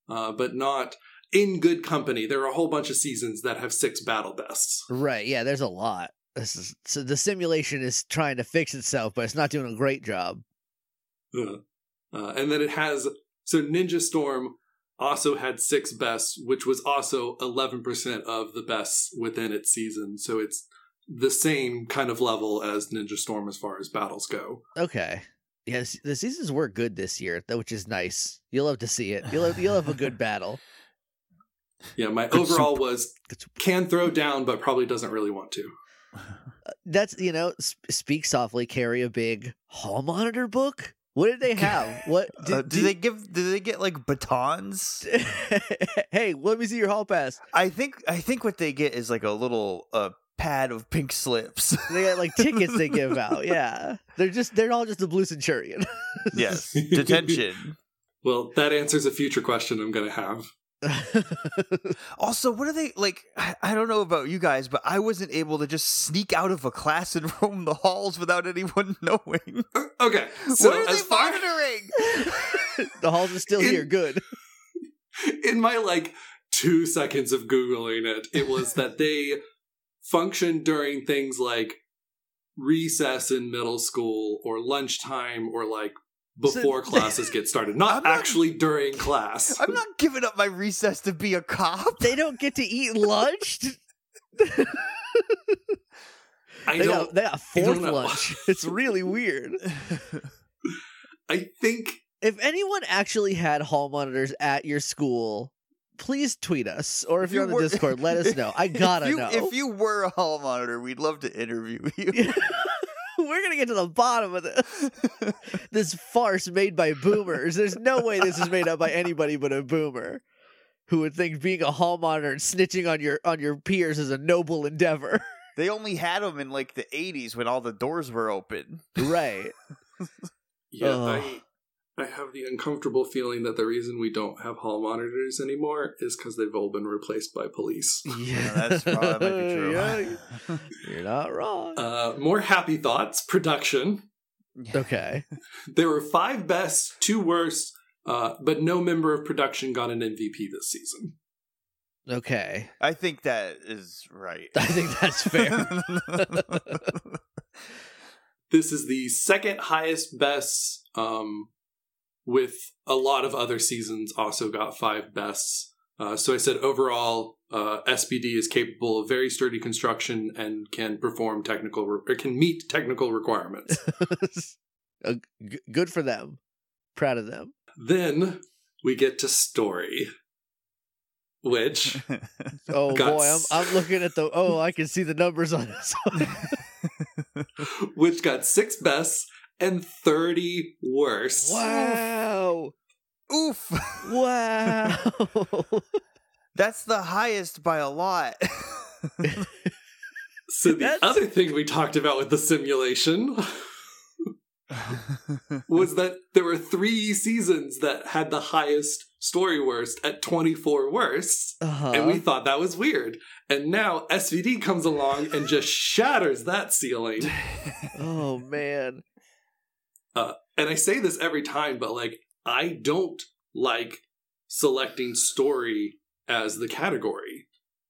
Speaker 1: uh, but not in good company. There are a whole bunch of seasons that have six battle bests.
Speaker 3: Right. Yeah. There's a lot. This is so the simulation is trying to fix itself, but it's not doing a great job.
Speaker 1: Uh, uh, and then it has so Ninja Storm also had six bests, which was also eleven percent of the bests within its season. So it's the same kind of level as Ninja Storm as far as battles go.
Speaker 3: Okay. Yes, the seasons were good this year, which is nice. You'll love to see it. You'll have, you'll have a good battle.
Speaker 1: Yeah, my
Speaker 3: Good
Speaker 1: overall
Speaker 3: soup.
Speaker 1: was can throw down, but probably doesn't really want to.
Speaker 3: Uh, that's you know, sp- speak softly. Carry a big hall monitor book. What did they have? What
Speaker 2: Uh, do they give? Do they get like batons?
Speaker 3: hey, let me see your hall pass.
Speaker 2: I think. I think what they get is like a little uh, pad of pink slips.
Speaker 3: They got like tickets they give out. Yeah, they're just they're all just a blue centurion.
Speaker 2: yes, detention.
Speaker 1: Well, that answers a future question I'm going to have.
Speaker 2: Also, what are they like? I, I don't know about you guys, but I wasn't able to just sneak out of a class and roam the halls without anyone knowing.
Speaker 1: Uh, Okay, so
Speaker 2: what are
Speaker 1: as
Speaker 2: they
Speaker 1: far
Speaker 2: monitoring?
Speaker 3: the halls are still
Speaker 1: In-
Speaker 3: here. Good.
Speaker 1: in my like two seconds of googling it, it was that they function during things like recess in middle school or lunchtime or like before
Speaker 3: So-
Speaker 1: classes get started, not,
Speaker 2: not-
Speaker 1: actually during class.
Speaker 2: I'm not giving up my recess to be a cop.
Speaker 3: They don't get to eat lunch.
Speaker 1: I
Speaker 3: They
Speaker 1: don't.
Speaker 3: got, they got
Speaker 1: I don't
Speaker 3: fourth lunch. It's really weird.
Speaker 1: I think
Speaker 3: If anyone actually had hall monitors at your school, please tweet us. Or if,
Speaker 2: If
Speaker 3: you're
Speaker 2: you
Speaker 3: on the
Speaker 2: were-
Speaker 3: Discord, let us know. I gotta
Speaker 2: if you,
Speaker 3: know.
Speaker 2: If you were a hall monitor, we'd love to interview you.
Speaker 3: We're gonna get to the bottom of this. this farce made by boomers. There's no way this is made up by anybody but a boomer who would think being a hall monitor and snitching on your on your peers is a noble endeavor.
Speaker 2: they only had them in like the 80s when all the doors were open.
Speaker 3: right.
Speaker 1: Yeah,
Speaker 3: Ugh.
Speaker 1: I I have the uncomfortable feeling that the reason we don't have hall monitors anymore is because they've all been replaced by police.
Speaker 3: Yeah,
Speaker 2: that's probably that might be true.
Speaker 3: Yeah, you're not wrong.
Speaker 1: Uh, more happy thoughts. Production.
Speaker 3: okay.
Speaker 1: There were five best, two worst, uh, but no member of production got an MVP this season.
Speaker 3: Okay.
Speaker 2: I think that is right.
Speaker 3: I think that's fair.
Speaker 1: This is the second highest best, um, with a lot of other seasons also got five bests. Uh, so I said overall, uh, SPD is capable of very sturdy construction and can perform technical re- or can meet technical requirements.
Speaker 3: Good for them. Proud of them.
Speaker 1: then we get to story, which
Speaker 3: Oh boy, I'm I'm looking at the oh, I can see the numbers on this. one.
Speaker 1: which got six bests and thirty worst.
Speaker 3: wow.
Speaker 2: Oof.
Speaker 3: Wow.
Speaker 2: That's the highest by a lot.
Speaker 1: So the
Speaker 3: That's-
Speaker 1: other thing we talked about with the simulation was that there were three seasons that had the highest story worst at 24 worst.
Speaker 3: uh-huh.
Speaker 1: And we thought that was weird. And now SPD comes along and just shatters that ceiling.
Speaker 3: oh man.
Speaker 1: And I say this every time, but like, I don't like selecting story as the category.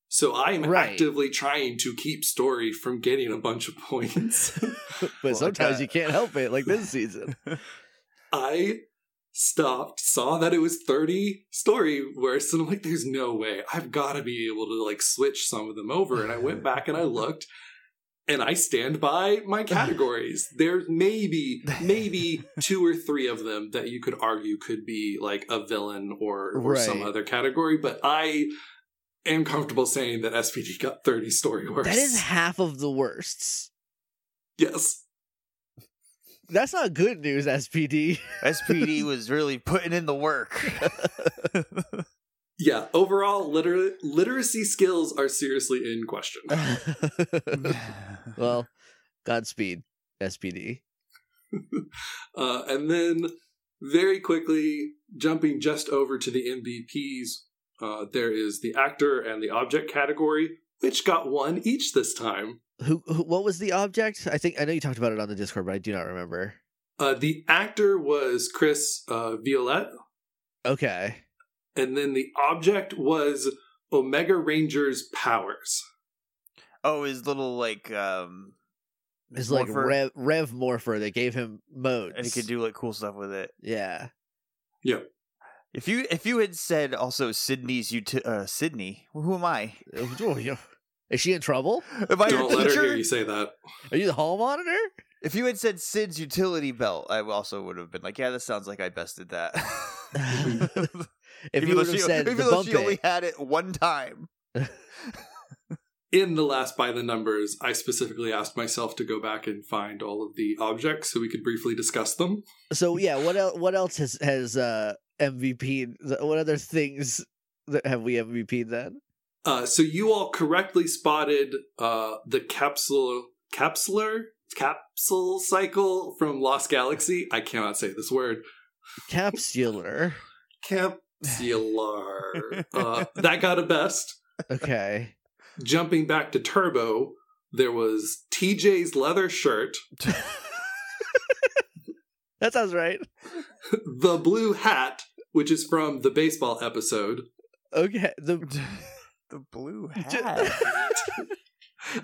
Speaker 1: So I am
Speaker 3: Right.
Speaker 1: actively trying to keep story from getting a bunch of points.
Speaker 3: But
Speaker 2: Well,
Speaker 3: sometimes
Speaker 2: uh,
Speaker 3: you can't help it, like this season.
Speaker 1: I stopped, saw that it was 30 story worse, and I'm like, there's no way. I've got to be able to like switch some of them over. And I went back and I looked, and I stand by my categories. There's maybe maybe two or three of them that you could argue could be like a villain or or some other category, but I am comfortable saying that SPD got 30 story worst.
Speaker 3: That is half of the worsts.
Speaker 1: yes.
Speaker 3: That's not good news, SPD.
Speaker 2: SPD was really putting in the work.
Speaker 1: Yeah, overall liter- literacy skills are seriously in question.
Speaker 3: well, Godspeed, SPD.
Speaker 1: Uh, and then very quickly jumping just over to the MVPs, uh, there is the actor and the object category, which got one each this time.
Speaker 3: Who, who? What was the object? I think I know you talked about it on the Discord, but I do not remember.
Speaker 1: Uh, the actor was Chris uh, Violette,
Speaker 3: Okay.
Speaker 1: And then the object was Omega Ranger's powers.
Speaker 2: oh, his little like um
Speaker 3: It's like Rev, Rev Morpher. They gave him modes.
Speaker 2: and he could do like cool stuff with it.
Speaker 3: Yeah.
Speaker 1: Yep.
Speaker 2: If you if you had said also Sydney's uti- uh Sydney, who am I?
Speaker 3: Oh. Is she in trouble?
Speaker 2: Am I
Speaker 1: Don't
Speaker 2: your
Speaker 1: let her hear you say that.
Speaker 3: Are you the hall monitor?
Speaker 2: If you had said Syd's utility belt, I also would have been like, yeah, that sounds like I bested that.
Speaker 3: If
Speaker 2: Even
Speaker 3: you
Speaker 2: though
Speaker 3: would have
Speaker 2: she-
Speaker 3: said
Speaker 2: even
Speaker 3: the
Speaker 2: though
Speaker 3: bump
Speaker 2: she only
Speaker 3: it,
Speaker 2: had it one time.
Speaker 1: In the last by the numbers, I specifically asked myself to go back and find all of the objects so we could briefly discuss them.
Speaker 3: so yeah. What else? What else has has uh, MVP? What other things that have we MVP'd then?
Speaker 1: Uh, so you all correctly spotted uh, the capsule capsular capsule cycle from Lost Galaxy. I cannot say this word.
Speaker 3: Capsular.
Speaker 1: Capsular. uh, that got a best.
Speaker 3: Okay.
Speaker 1: Jumping back to Turbo, there was TJ's leather shirt,
Speaker 3: That sounds right.
Speaker 1: the blue hat, which is from the baseball episode.
Speaker 3: Okay. The
Speaker 2: the blue hat.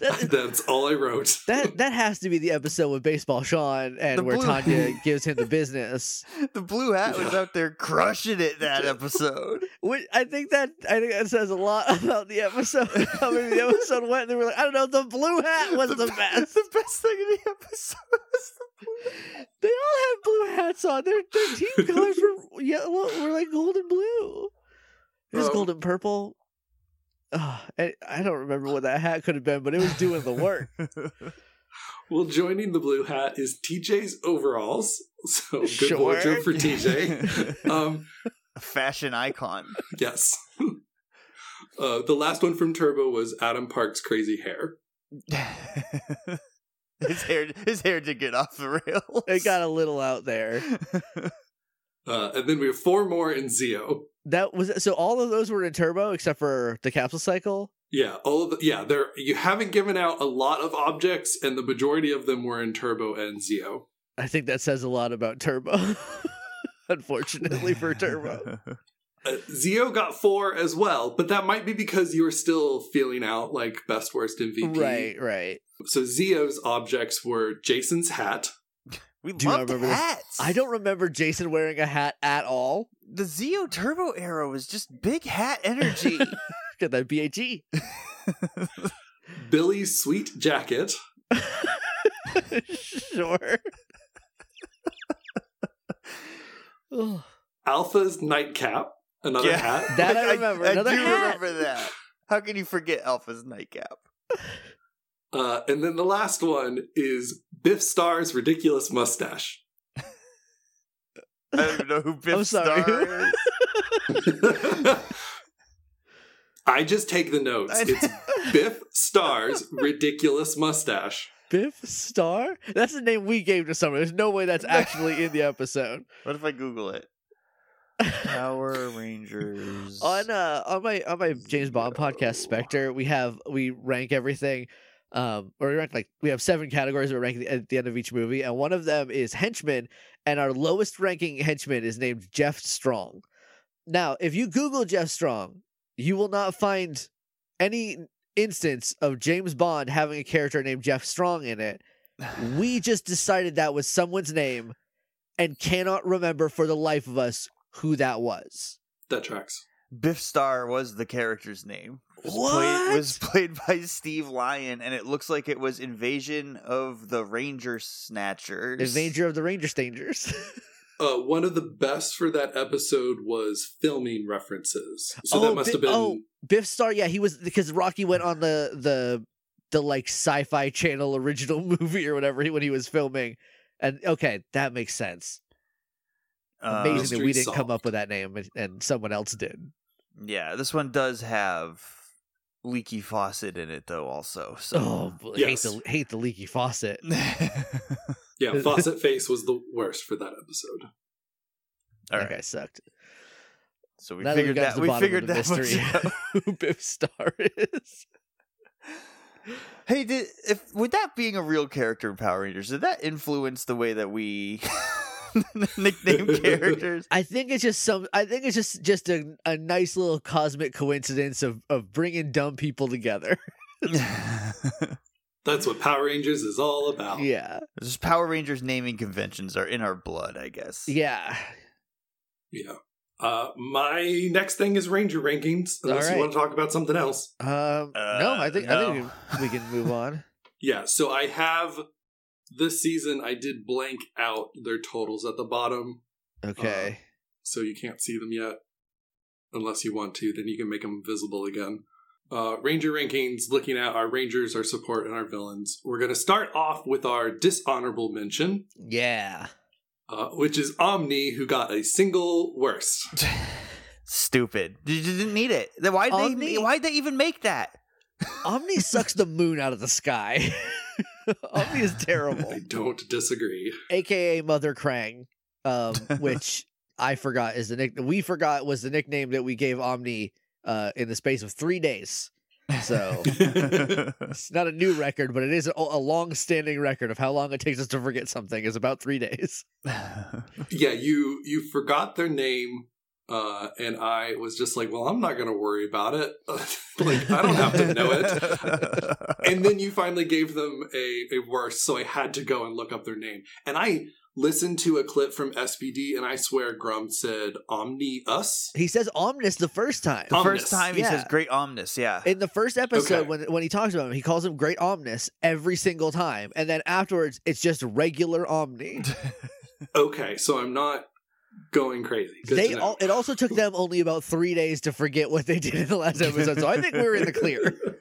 Speaker 3: That,
Speaker 1: That's all I wrote.
Speaker 3: that that has to be the episode with baseball Sean and
Speaker 2: The
Speaker 3: where
Speaker 2: blue-
Speaker 3: Tanya gives him the business.
Speaker 2: the blue hat was out there crushing it that episode.
Speaker 3: Which I think that I think that says a lot about the episode. How maybe the episode went. And they were like, I don't know, the blue hat was the,
Speaker 2: be-
Speaker 3: best.
Speaker 2: The best thing in the episode was the blue hat.
Speaker 3: They all had blue hats on. Their their team colors were yellow, were like gold and blue. It was
Speaker 1: Oh.
Speaker 3: gold and purple. Oh, I, I don't remember what that hat could have been, but it was doing the work.
Speaker 1: Well, joining the blue hat is TJ's overalls. So good
Speaker 3: Sure.
Speaker 1: wardrobe for TJ. Um,
Speaker 2: A fashion icon.
Speaker 1: yes. Uh, the last one from Turbo was Adam Park's crazy hair.
Speaker 2: his hair his hair did get off the rails.
Speaker 3: It got a little out there.
Speaker 1: Uh, and then we have four more in Zeo.
Speaker 3: That was so. All of those were in turbo except for the capsule cycle.
Speaker 1: Yeah, all of the, yeah, there you haven't given out a lot of objects, and the majority of them were in Turbo and Zeo.
Speaker 3: I think that says a lot about turbo. Unfortunately for turbo.
Speaker 1: Uh, Zeo got four as well, but that might be because you were still feeling out like best worst MVP.
Speaker 3: Right, right.
Speaker 1: So Zeo's objects were Jason's hat,
Speaker 2: we
Speaker 3: Do
Speaker 2: loved
Speaker 3: remember
Speaker 2: hats.
Speaker 3: I don't remember Jason wearing a hat at all.
Speaker 2: The Zeo Turbo era was just big hat energy.
Speaker 3: Get that BHE.
Speaker 1: Billy's sweet jacket,
Speaker 3: sure.
Speaker 1: Alpha's nightcap, another hat,
Speaker 3: That I remember.
Speaker 2: I,
Speaker 3: Another
Speaker 2: do
Speaker 3: hat.
Speaker 2: remember that. How can you forget Alpha's nightcap?
Speaker 1: uh, and then the last one is Biff Star's ridiculous mustache.
Speaker 2: I don't even know who Biff Star is.
Speaker 1: I just take the notes. It's Biff Star's ridiculous mustache.
Speaker 3: Biff Star? That's the name we gave to someone. There's no way that's actually in the episode.
Speaker 2: What if I Google it? Power Rangers.
Speaker 3: on uh on my on my James Bond podcast Spectre, we have we rank everything. Um, or we rank like we have seven categories we rank at the end of each movie, and one of them is henchman, and our lowest ranking henchman is named Jeff Strong. Now, if you Google Jeff Strong, you will not find any instance of James Bond having a character named Jeff Strong in it. We just decided that was someone's name and cannot remember for the life of us who that was.
Speaker 1: That tracks.
Speaker 2: Biff Star was the character's name. Was
Speaker 3: What?
Speaker 2: Played, was played by Steve Lyon, and it looks like it was Invasion of the Ranger Snatchers.
Speaker 3: Avenger of the Ranger Stangers.
Speaker 1: Uh, one of the best for that episode was filming references. So that
Speaker 3: Oh,
Speaker 1: must
Speaker 3: Bi-
Speaker 1: have been.
Speaker 3: oh. Biff Star, yeah, he was because Rocky went on the the the like sci-fi channel original movie or whatever when he was filming. And okay, that makes sense.
Speaker 2: Uh,
Speaker 3: Amazing that we didn't come up with that name and, and someone else did.
Speaker 2: Yeah, this one does have leaky faucet in it though. Also, so
Speaker 3: Oh, b-
Speaker 1: Yes.
Speaker 3: hate the hate the leaky faucet.
Speaker 1: Yeah, faucet Face was the worst for that episode.
Speaker 2: all
Speaker 3: that guy sucked.
Speaker 2: So we
Speaker 3: Now that we
Speaker 2: figured
Speaker 3: got
Speaker 2: that we figured
Speaker 3: the
Speaker 2: that
Speaker 3: mystery.
Speaker 2: out.
Speaker 3: Who Biff Star is?
Speaker 2: Hey, did if with that being a real character in Power Rangers, did that influence the way that we nickname characters?
Speaker 3: I think it's just some. I think it's just just a, a nice little cosmic coincidence of of bringing dumb people together.
Speaker 1: That's what Power Rangers is all about.
Speaker 3: Yeah,
Speaker 2: Just Power Rangers naming conventions are in our blood, I guess.
Speaker 3: yeah.
Speaker 1: Yeah. Uh, my next thing is Ranger rankings, unless
Speaker 3: All right.
Speaker 1: you want to talk about something else.
Speaker 3: Um, no, I think I think we can move on.
Speaker 1: Yeah, so I have this season, I did blank out their totals at the bottom,
Speaker 3: Okay.
Speaker 1: so you can't see them yet. Unless you want to, then you can make them visible again. Uh, Ranger rankings, looking at our Rangers, our support, and our villains. We're going to start off with our dishonorable mention,
Speaker 3: yeah.
Speaker 1: uh, which is Omni, who got a single worst.
Speaker 2: Stupid. You didn't need it. Then Why'd
Speaker 3: Omni-
Speaker 2: they? Why'd they even make that?
Speaker 3: Omni sucks the moon out of the sky. Omni is terrible.
Speaker 1: I don't disagree.
Speaker 3: AKA Mother Krang, um, which I forgot is the nick we forgot was the nickname that we gave Omni uh, in the space of three days. So it's not a new record, but it is a, a long-standing record of how long it takes us to forget something is about three days.
Speaker 1: yeah, you you forgot their name, uh, and I was just like, well, I'm not going to worry about it. like I don't have to know it. And then you finally gave them a a worse, so I had to go and look up their name. And I listened to a clip from SPD, and I swear Gruumm said Omni Us.
Speaker 3: He says Omnis the first time.
Speaker 2: the
Speaker 1: Omnis.
Speaker 2: first time he
Speaker 3: Yeah.
Speaker 2: says "Great Omnis," yeah.
Speaker 3: In the first episode,
Speaker 1: Okay.
Speaker 3: when when he talks about him, he calls him Great Omnis every single time, and then afterwards, it's just regular Omni.
Speaker 1: Okay, so I'm not going crazy. Good
Speaker 3: they all, it also took them only about three days to forget what they did in the last episode, so I think we're in the clear.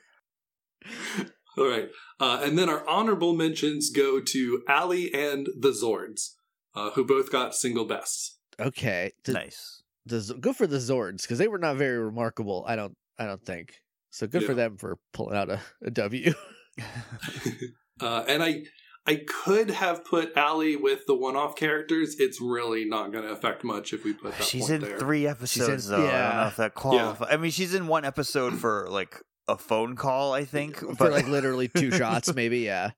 Speaker 1: All right. Uh, and then our honorable mentions go to Allie and the Zords, uh, who both got single bests.
Speaker 3: Okay, the,
Speaker 2: nice.
Speaker 3: the good for the Zords because they were not very remarkable. I don't, I don't think. So good for them for pulling out a, a W.
Speaker 1: Uh, and I I could have put Allie with the one-off characters. It's really not going to affect much if we put that
Speaker 2: She's
Speaker 1: point
Speaker 2: in
Speaker 1: there.
Speaker 2: three episodes
Speaker 3: in-
Speaker 2: though. I don't
Speaker 3: yeah.
Speaker 2: know if that qualifies. I mean, she's in one episode for like a phone call, I think.
Speaker 3: for
Speaker 2: But
Speaker 3: like literally two shots, maybe. Yeah.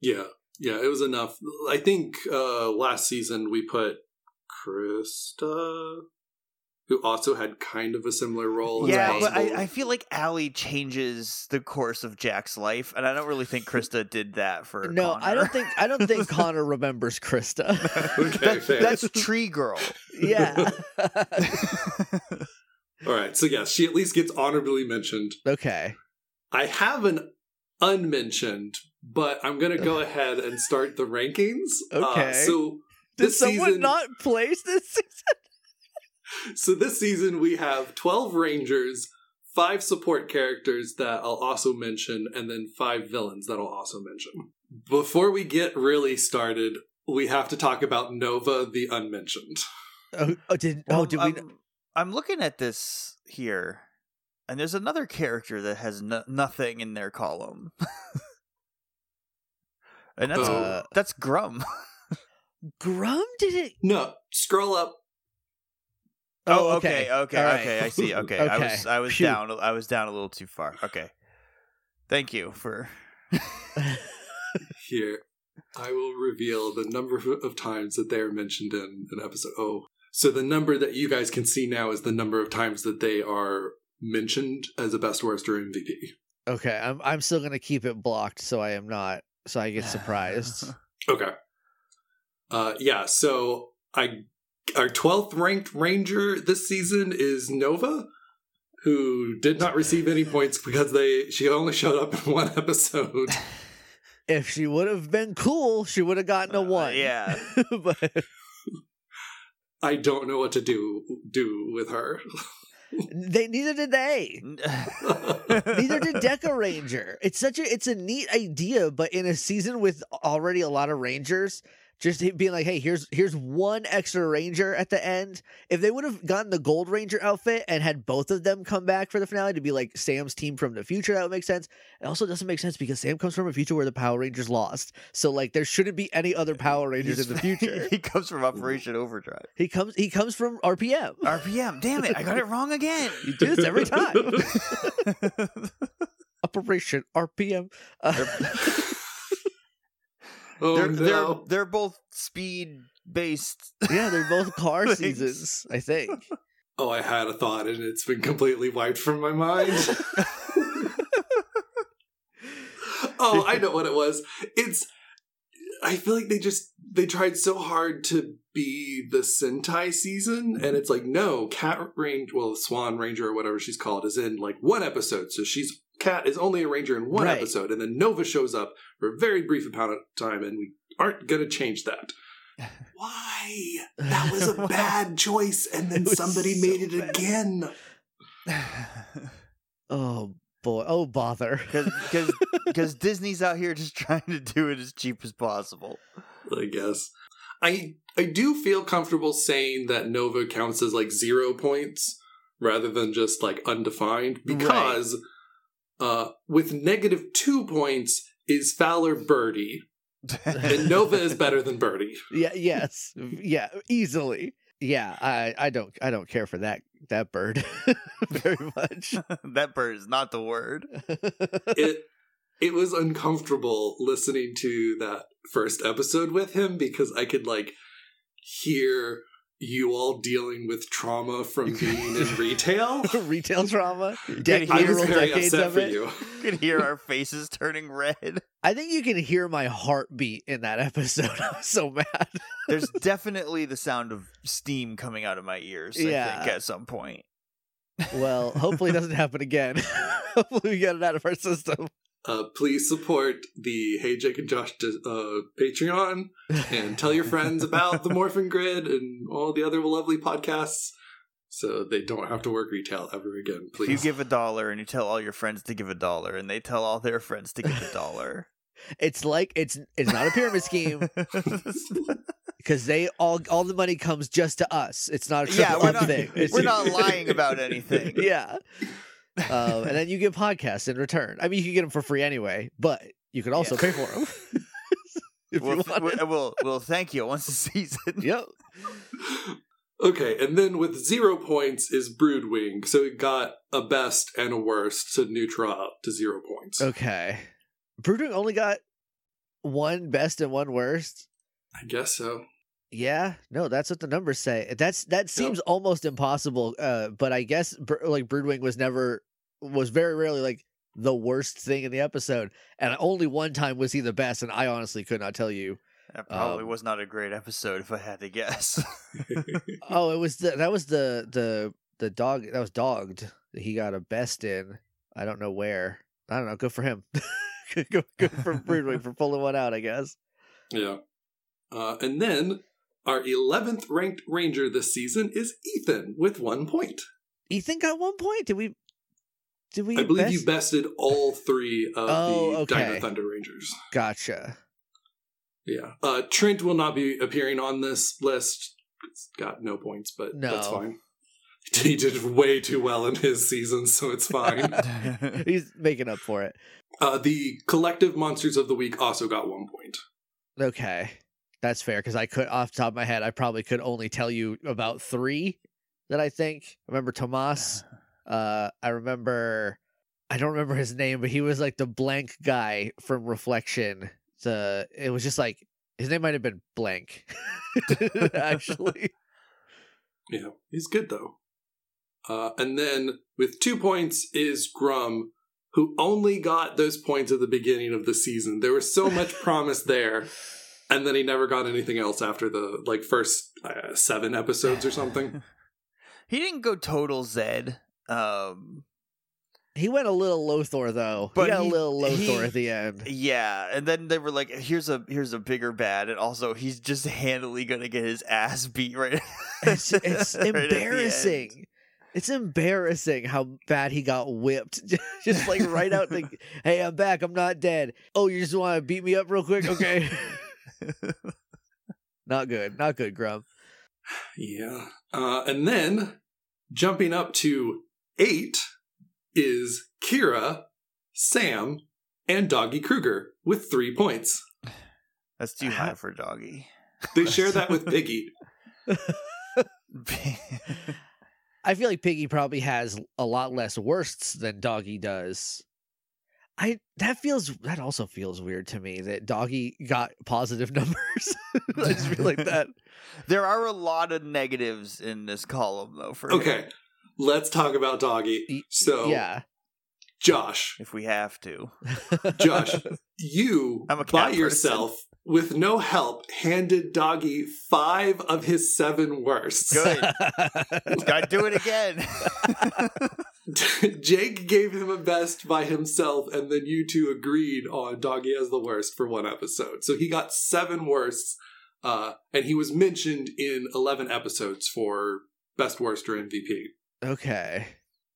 Speaker 1: Yeah, yeah, it was enough. I think uh, last season we put Krista, who also had kind of a similar role. as
Speaker 2: yeah, but. I, I feel like Allie changes the course of Jack's life, and I don't really think Krista did that for.
Speaker 3: No, I don't think I don't think Connor remembers Krista.
Speaker 1: Okay,
Speaker 2: That-
Speaker 1: fair.
Speaker 2: that's Tree Girl.
Speaker 3: yeah.
Speaker 1: All right, so yes, she at least gets honorably mentioned.
Speaker 3: okay.
Speaker 1: I have an unmentioned, but I'm going to go ahead and start the rankings. Uh,
Speaker 3: Okay.
Speaker 1: so
Speaker 3: Did
Speaker 1: this
Speaker 3: someone
Speaker 1: season,
Speaker 3: not place this season?
Speaker 1: So this season we have 12 rangers, five support characters that I'll also mention, and then five villains that I'll also mention. Before we get really started, we have to talk about Nova the Unmentioned.
Speaker 3: Oh, oh, did oh did we?
Speaker 2: I'm, I'm looking at this here, and there's another character that has no, nothing in their column, and that's
Speaker 1: Uh,
Speaker 2: that's Gruumm.
Speaker 3: Gruumm did it.
Speaker 1: No, scroll up.
Speaker 2: Oh, okay, okay,
Speaker 3: All right.
Speaker 2: okay. I see. Okay, I was I was
Speaker 3: Phew.
Speaker 2: down. I was down a little too far. Okay, thank you for.
Speaker 1: Here, I will reveal the number of times that they are mentioned in an episode. Oh, so the number that you guys can see now is the number of times that they are mentioned as a best, worst, or MVP.
Speaker 3: Okay, I'm I'm still gonna keep it blocked so I am not so I get surprised.
Speaker 1: Okay. Uh, yeah. So I, our twelfth ranked ranger this season is Nova. who did not receive any points because they she only showed up in one episode.
Speaker 3: If she would have been cool, she would have gotten a
Speaker 2: Uh,
Speaker 3: one.
Speaker 2: yeah.
Speaker 3: but
Speaker 1: I don't know what to do do with her.
Speaker 3: they neither did they. Neither did Deka Ranger. It's such a it's a neat idea, but in a season with already a lot of Rangers, just being like, hey, here's here's one extra Ranger at the end. If they would have gotten the Gold Ranger outfit and had both of them come back for the finale to be like Sam's team from the future, that would make sense. It also doesn't make sense because Sam comes from a future where the Power Rangers lost. So like there shouldn't be any other Power Rangers in the future.
Speaker 2: he comes from Operation Overdrive.
Speaker 3: He comes he comes from RPM.
Speaker 2: RPM. Damn it! I got it wrong again.
Speaker 3: You do this every time. Operation RPM. Uh,
Speaker 1: Oh
Speaker 2: they're
Speaker 1: no!
Speaker 2: they're they're both speed based.
Speaker 3: yeah, they're both car seasons, I think.
Speaker 1: Oh, I had a thought and it's been completely wiped from my mind. oh, I know what it was. It's I feel like they just they tried so hard to be the Sentai season, and it's like no, Kat Range, well, Swan Ranger or whatever she's called, is in like one episode, so she's Kat is only a ranger in one
Speaker 3: Right.
Speaker 1: episode, and then Nova shows up for a very brief amount of time, and we aren't gonna change that. Why? That was a bad choice, and then somebody
Speaker 3: so
Speaker 1: made it
Speaker 3: bad.
Speaker 1: again.
Speaker 3: Oh boy. Oh bother.
Speaker 2: Because because Disney's out here just trying to do it as cheap as possible.
Speaker 1: I guess. I I do feel comfortable saying that Nova counts as like zero points rather than just like undefined because uh with negative two points is Fowler Birdie and Nova is better than Birdie.
Speaker 3: Yeah, yes. Yeah, easily. Yeah, I I don't I don't care for that that bird very much.
Speaker 2: that bird is not the word.
Speaker 1: It it was uncomfortable listening to that first episode with him because I could like hear you all dealing with trauma from being in retail.
Speaker 3: Retail trauma.
Speaker 2: can
Speaker 3: De-
Speaker 1: I was very
Speaker 3: decades
Speaker 1: upset
Speaker 3: of
Speaker 1: for
Speaker 3: it.
Speaker 1: you.
Speaker 2: You can hear our faces turning red.
Speaker 3: I think you can hear my heartbeat in that episode. I was so mad.
Speaker 2: There's definitely the sound of steam coming out of my ears. I
Speaker 3: Yeah.
Speaker 2: think at some point.
Speaker 3: Well, hopefully it doesn't happen again. hopefully we get it out of our system.
Speaker 1: Uh, please support the Hey Jake and Josh uh, Patreon and tell your friends about the Morphin Grid and all the other lovely podcasts so they don't have to work retail ever again.
Speaker 2: If you
Speaker 1: Please.
Speaker 2: give a dollar and you tell all your friends to give a dollar, and they tell all their friends to give a dollar.
Speaker 3: It's like it's it's not a pyramid scheme because they all all the money comes just to us. It's not a
Speaker 2: yeah, we're
Speaker 3: up
Speaker 2: not,
Speaker 3: thing. It's-
Speaker 2: we're not lying about anything.
Speaker 3: yeah. Um, and then you get podcasts in return. I mean, you can get them for free anyway, but you can also
Speaker 2: Yeah.
Speaker 3: pay for them if
Speaker 2: We'll,
Speaker 3: you
Speaker 2: we'll, we'll, we'll thank you once a season.
Speaker 3: Yep.
Speaker 1: okay, and then with zero points is Broodwing, so it got a best and a worst to neutral out to zero points.
Speaker 3: Okay. Broodwing only got one best and one worst.
Speaker 1: I guess so.
Speaker 3: Yeah, no, that's what the numbers say. That's that seems almost impossible. Uh, but I guess Br- like Broodwing was never was very rarely like the worst thing in the episode, and only one time was he the best, and I honestly could not tell you.
Speaker 2: That probably
Speaker 3: Um,
Speaker 2: was not a great episode if I had to guess.
Speaker 3: Oh, it was the that was the the the dog that was dogged. that He got a best in. I don't know where. I don't know. Good for him. good, good, good for Broodwing for pulling one out. I guess.
Speaker 1: yeah. Uh, and then our 11th ranked ranger this season is Ethan with one point.
Speaker 3: Ethan got one point. Did we? Did we?
Speaker 1: I believe
Speaker 3: best?
Speaker 1: you bested all three of
Speaker 3: Oh,
Speaker 1: the
Speaker 3: okay.
Speaker 1: Dino Thunder Rangers.
Speaker 3: Gotcha.
Speaker 1: Yeah. Uh, Trent will not be appearing on this list. It's got no points, but that's fine. He did way too well in his season, so it's fine.
Speaker 3: He's making up for it.
Speaker 1: uh, the collective monsters of the week also got one point.
Speaker 3: Okay, that's fair because I could, off the top of my head, I probably could only tell you about three that I think. I remember Tomas. Uh, I remember. I don't remember his name, but he was like the blank guy from Reflection. The it was just like his name might have been blank. Actually,
Speaker 1: Yeah, he's good though. Uh, and then with two points is Gruumm, who only got those points at the beginning of the season. There was so much promise there, and then he never got anything else after the like first uh, seven episodes or something.
Speaker 2: he didn't go total Zedd. Um,
Speaker 3: He went a little Lothor though.
Speaker 2: But
Speaker 3: he got
Speaker 2: he-
Speaker 3: a little Lothor
Speaker 2: he-
Speaker 3: at the end.
Speaker 2: yeah, and then they were like, "Here's a here's a bigger bad," and also he's just handily gonna get his ass beat right.
Speaker 3: It's, it's
Speaker 2: right at the end.
Speaker 3: embarrassing. It's embarrassing how bad he got whipped. just like right out the Hey, I'm back. I'm not dead. Oh, you just want to beat me up real quick? Okay. not good. Not good, Grub.
Speaker 1: Yeah. Uh, and then jumping up to eight is Kira, Sam, and Doggy Kruger with three points.
Speaker 2: That's too high for doggy.
Speaker 1: They share that with Piggy.
Speaker 3: I feel like Piggy probably has a lot less worsts than Doggy does. I that feels that also feels weird to me that Doggy got positive numbers. I just feel like that.
Speaker 2: there are a lot of negatives in this column, though. For
Speaker 1: Okay,
Speaker 2: him,
Speaker 1: let's talk about Doggy. So,
Speaker 3: Yeah.
Speaker 1: Josh,
Speaker 2: if we have to.
Speaker 1: Josh, you
Speaker 2: I'm a
Speaker 1: by
Speaker 2: person.
Speaker 1: yourself with no help handed Doggy five of his seven worsts.
Speaker 2: Good. Gotta do it again.
Speaker 1: Jake gave him a best by himself, and then you two agreed on Doggy as the worst for one episode. So he got seven worsts, uh, and he was mentioned in 11 episodes for best worst or MVP.
Speaker 3: Okay.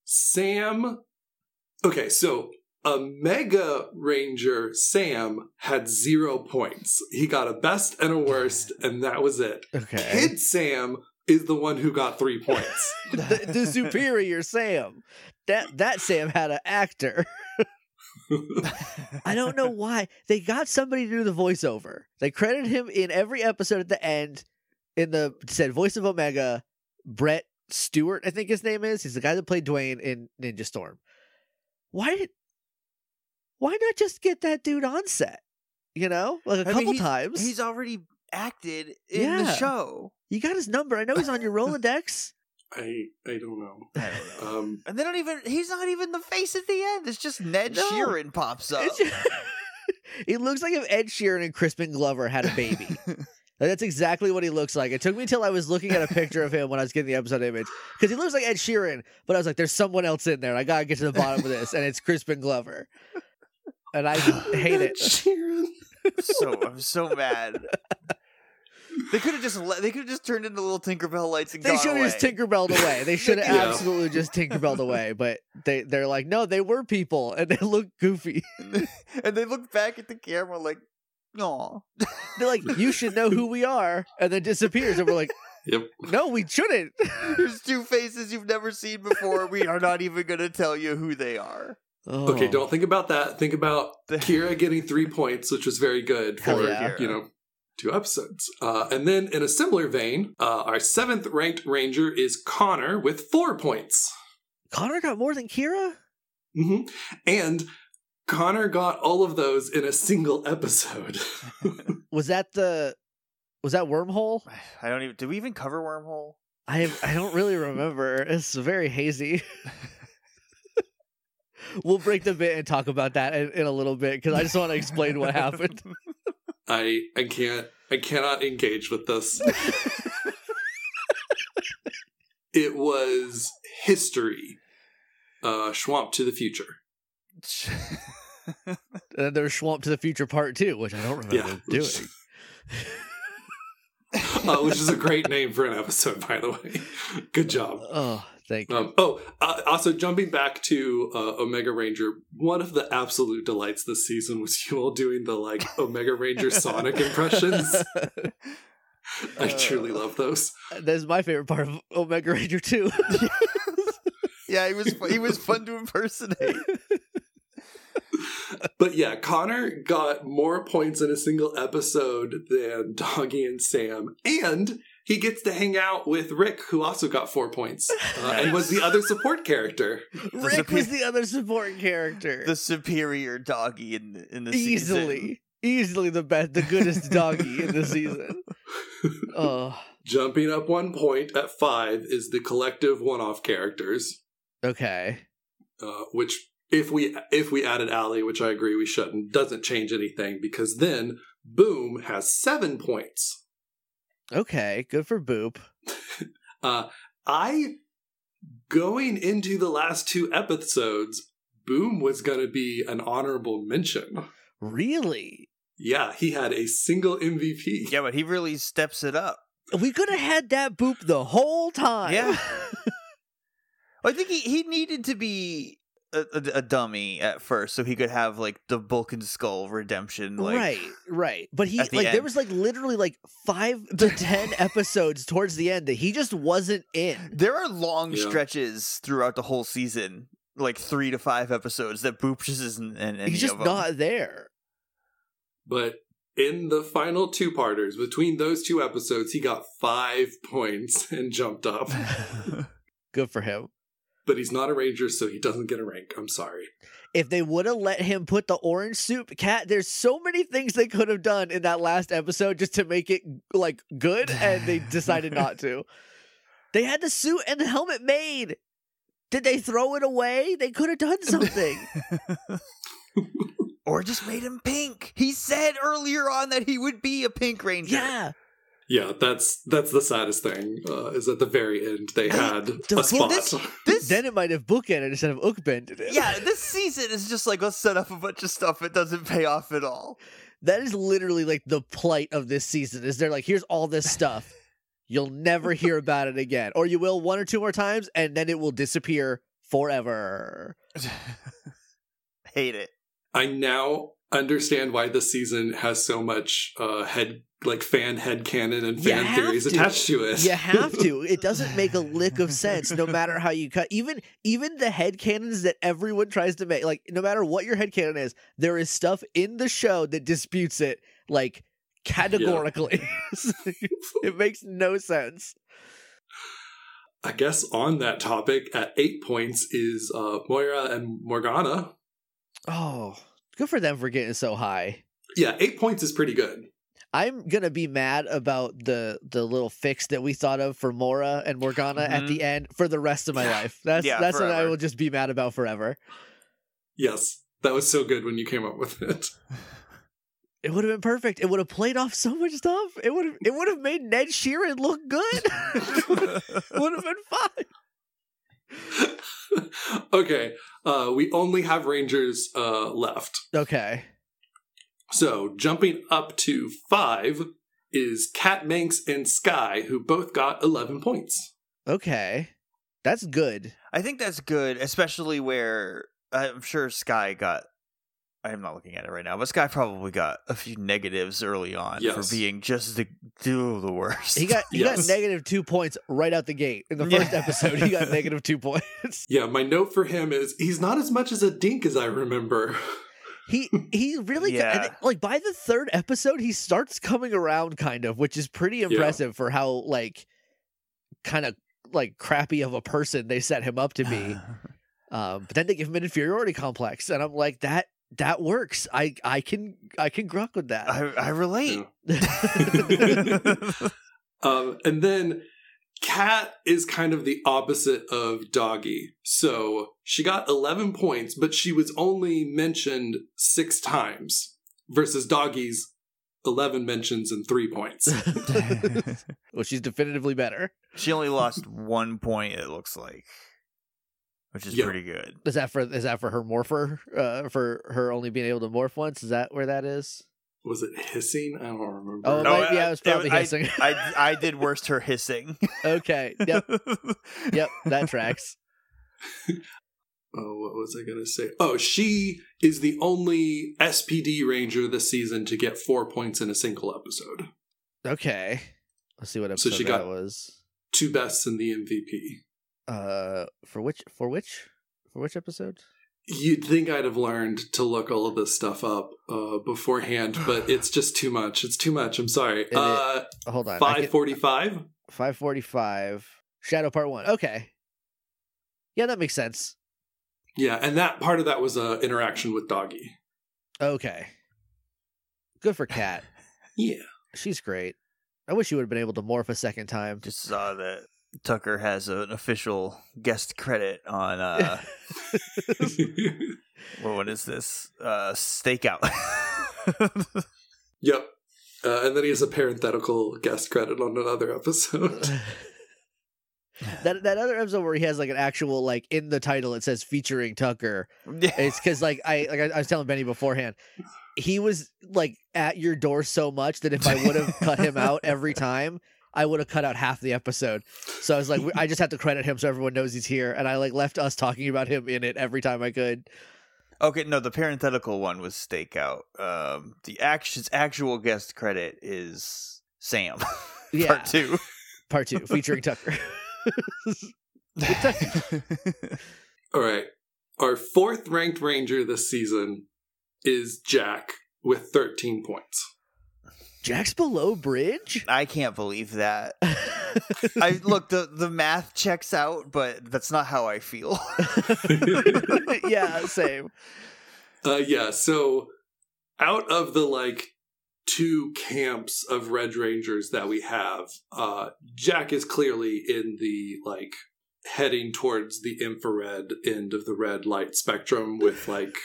Speaker 1: Sam. Okay, so Omega Ranger Sam had zero points. He got a best and a worst, and that was it.
Speaker 3: Okay.
Speaker 1: Kid Sam is the one who got three points.
Speaker 3: the, the superior Sam. That that Sam had an actor. I don't know why they got somebody to do the voiceover. They credited him in every episode at the end. In the said voice of Omega, Brett Stewart, I think his name is. He's the guy that played Dwayne in Ninja Storm. Why did? Why not just get that dude on set? You know, like a
Speaker 2: I mean,
Speaker 3: couple
Speaker 2: he's-
Speaker 3: times.
Speaker 2: He's already acted in
Speaker 3: Yeah.
Speaker 2: the show.
Speaker 3: you got his number. I know he's on your Rolodex.
Speaker 1: I I don't know.
Speaker 2: I don't know.
Speaker 1: Um,
Speaker 2: And they don't even, he's not even the face at the end. It's just Ned
Speaker 3: No.
Speaker 2: Sheeran pops up.
Speaker 3: It's just- he looks like if Ed Sheeran and Crispin Glover had a baby. Like, that's exactly what he looks like. It took me till I was looking at a picture of him when I was getting the episode image because he looks like Ed Sheeran, but I was like, "There's someone else in there. I gotta get to the bottom of this," and it's Crispin Glover, and I hate it.
Speaker 1: Sheeran.
Speaker 2: so, I'm so mad. They could have just let, they could have just turned into little Tinkerbell lights and
Speaker 3: They
Speaker 2: gone
Speaker 3: should have just
Speaker 2: away.
Speaker 3: Tinkerbelled away. They should have
Speaker 1: Yeah.
Speaker 3: absolutely just Tinkerbelled away. But they they're like, no, they were people, and they look goofy.
Speaker 2: and they look back at the camera like, "Aw."
Speaker 3: They're like, you should know who we are, and then disappears, and we're like,
Speaker 1: Yep.
Speaker 3: no, we shouldn't.
Speaker 2: There's two faces you've never seen before. We are not even going to tell you who they are.
Speaker 1: Okay,
Speaker 3: Oh.
Speaker 1: don't think about that. Think about Kira getting three points, which was very good for
Speaker 3: yeah.
Speaker 1: you know two episodes. Uh, and then in a similar vein, uh, our seventh ranked ranger is Connor with four points.
Speaker 3: Connor got more than Kira.
Speaker 1: Mm-hmm. And Connor got all of those in a single episode.
Speaker 3: Was that the? Was that wormhole?
Speaker 2: I don't even. Did we even cover wormhole?
Speaker 3: I I don't really remember. It's very hazy. we'll break the bit and talk about that in, in a little bit because I just want to explain what happened.
Speaker 1: I I can't I cannot engage with this. it was history. Uh, Schwamp to the future.
Speaker 3: And then there's Swamp to the Future Part Two, which I don't remember
Speaker 1: Yeah,
Speaker 3: doing.
Speaker 1: which- uh, which is a great name for an episode, by the way. Good job.
Speaker 3: oh, thank you.
Speaker 1: Um, oh, uh, also jumping back to uh, Omega Ranger, one of the absolute delights this season was you all doing the like Omega Ranger Sonic impressions. I truly love those.
Speaker 3: That's my favorite part of Omega Ranger too.
Speaker 2: yeah, he was. He was fun to impersonate.
Speaker 1: But yeah, Connor got more points in a single episode than Doggy and Sam, and he gets to hang out with Rick, who also got four points uh, and was the other support character.
Speaker 3: Rick
Speaker 2: supe-
Speaker 3: was the other support character.
Speaker 2: The superior doggy in the, in the season.
Speaker 3: easily, easily the best, the goodest doggy in the season. Oh,
Speaker 1: Jumping up one point at five is the collective one-off characters.
Speaker 3: okay.
Speaker 1: uh, which if we if we added Allie, which I agree we shouldn't, doesn't change anything because then Boom has seven points.
Speaker 3: Okay, good for Boop.
Speaker 1: Uh, I going into the last two episodes, Boom was going to be an honorable mention.
Speaker 3: Really?
Speaker 1: Yeah, he had a single MVP.
Speaker 2: Yeah, but he really steps it up.
Speaker 3: We could have had that boop the whole time.
Speaker 2: Yeah. I think he, he needed to be a, a, a dummy at first so he could have like the Bulk and Skull redemption. Like,
Speaker 3: right, right. But he
Speaker 2: at the
Speaker 3: like there was like literally like five to ten episodes towards the end that he just wasn't in.
Speaker 2: There are long
Speaker 1: Yeah.
Speaker 2: stretches throughout the whole season, like three to five episodes that Boop just isn't in any
Speaker 3: He's just
Speaker 2: of them.
Speaker 3: not there.
Speaker 1: But in the final two parters, between those two episodes, he got five points and jumped up.
Speaker 3: Good for him.
Speaker 1: But he's not a ranger, so he doesn't get a rank. I'm sorry.
Speaker 3: If they would have let him put the orange soup cat, there's so many things they could have done in that last episode just to make it like good, and they decided not to. They had the suit and the helmet made. Did they throw it away? They could have done something.
Speaker 2: or just made him pink. He said earlier on that he would be a pink ranger.
Speaker 3: yeah.
Speaker 1: Yeah, that's that's the saddest thing. Uh, is at the very end they had
Speaker 3: the-
Speaker 1: a spot.
Speaker 2: this- This
Speaker 3: Then it might have bookended instead of bookended it.
Speaker 2: yeah, this season is just like let's set up a bunch of stuff. It doesn't pay off at all.
Speaker 3: That is literally like the plight of this season. Is they're like, here's all this stuff. You'll never hear about it again. Or you will one or two more times, and then it will disappear forever.
Speaker 2: Hate it.
Speaker 1: I now understand why this season has so much uh, head like fan head canon and fan theories
Speaker 3: to.
Speaker 1: attached to it.
Speaker 3: You have to. It doesn't make a lick of sense, no matter how you cut. Even even the head canons that everyone tries to make, like no matter what your head canon is, there is stuff in the show that disputes it, like categorically. it makes no sense.
Speaker 1: I guess on that topic, at eight points is uh, Mora and Morgana.
Speaker 3: Oh, good for them for getting so high.
Speaker 1: Yeah, eight points is pretty good.
Speaker 3: I'm gonna be mad about the the little fix that we thought of for Mora and Morgana at
Speaker 2: Mhm.
Speaker 3: the end for the rest of my life. That's
Speaker 2: Yeah,
Speaker 3: that's what I will just be mad about forever.
Speaker 1: Yes, that was so good when you came up with it.
Speaker 3: It would have been perfect. It would have played off so much stuff. It would have it would have made Ned Sheeran look good. would have been fine.
Speaker 1: okay, uh, we only have Rangers uh, left.
Speaker 3: Okay.
Speaker 1: So jumping up to five is Kat Manx and Sky, who both got 11 points.
Speaker 3: Okay. That's good.
Speaker 2: I think that's good, especially where I'm sure Sky got. I'm not looking at it right now, but Sky probably got a few negatives early on
Speaker 1: Yes.
Speaker 2: for being just the do the worst.
Speaker 3: He got he
Speaker 1: Yes.
Speaker 3: got negative two points right out the gate. In the first
Speaker 2: Yeah.
Speaker 3: episode, he got negative two points.
Speaker 1: Yeah, my note for him is he's not as much as a dink as I remember.
Speaker 3: He he really
Speaker 2: Yeah.
Speaker 3: and, like by the third episode he starts coming around kind of, which is pretty impressive for how like kind of like crappy of a person they set him up to be. Um, but then they give him an inferiority complex, and I'm like that that works. I I can I can gruck with that.
Speaker 2: I, I relate.
Speaker 1: Um, and then Kat is kind of the opposite of Doggy. So she got 11 points, but she was only mentioned six times versus Doggy's 11 mentions and three points.
Speaker 3: well, she's definitively better.
Speaker 2: she only lost one point. It looks like, which is
Speaker 1: Yeah.
Speaker 2: pretty good.
Speaker 3: Is that for is that for her morpher? Uh, for her only being able to morph once? Is that where that is?
Speaker 1: Was it hissing? I don't remember.
Speaker 3: Oh, it
Speaker 2: No,
Speaker 3: might- yeah, it was probably
Speaker 2: I,
Speaker 3: hissing.
Speaker 2: I, I did worst her hissing.
Speaker 3: Okay. Yep. Yep. That tracks.
Speaker 1: Oh, what was I going to say? Oh, she is the only SPD Ranger this season to get four points in a single episode.
Speaker 3: Okay. Let's see what
Speaker 1: So
Speaker 3: episode
Speaker 1: she
Speaker 3: that
Speaker 1: got-
Speaker 3: was.
Speaker 1: Two bests in the MVP.
Speaker 3: Uh, for which for which for which episode?
Speaker 1: You'd think I'd have learned to look all of this stuff up uh, beforehand, but it's just too much. It's too much. I'm sorry. Uh,
Speaker 3: Oh, hold on.
Speaker 1: Five forty-five.
Speaker 3: Five forty five. Shadow Part One. Okay. Yeah, that makes sense.
Speaker 1: Yeah, and that part of that was a interaction with Doggy.
Speaker 3: Okay. Good for Kat.
Speaker 1: Yeah.
Speaker 3: She's great. I wish she would have been able to morph a second time.
Speaker 2: Just saw that Tucker has an official guest credit on uh well, what is this? Uh stakeout.
Speaker 1: yep. Uh, and then he has a parenthetical guest credit on another episode.
Speaker 3: that that other episode where he has like an actual like in the title it says featuring Tucker.
Speaker 2: Yeah.
Speaker 3: It's because like I like I, I was telling Benny beforehand, he was like at your door so much that if I would have cut him out every time, I would have cut out half the episode. So I was like, I just have to credit him so everyone knows he's here, and I like left us talking about him in it every time I could.
Speaker 2: Okay, no, the parenthetical one was stakeout. Um, the action's actual guest credit is Sam.
Speaker 3: Yeah,
Speaker 2: Part two.
Speaker 3: part two featuring Tucker.
Speaker 1: All right. Our fourth ranked ranger this season is Jack with 13 points.
Speaker 3: Jack's below Bridge.
Speaker 2: I can't believe that. I look the the math checks out, but that's not how I feel.
Speaker 3: yeah, same.
Speaker 1: Uh, yeah, so out of the like two camps of Red Rangers that we have, uh, Jack is clearly in the like heading towards the infrared end of the red light spectrum with like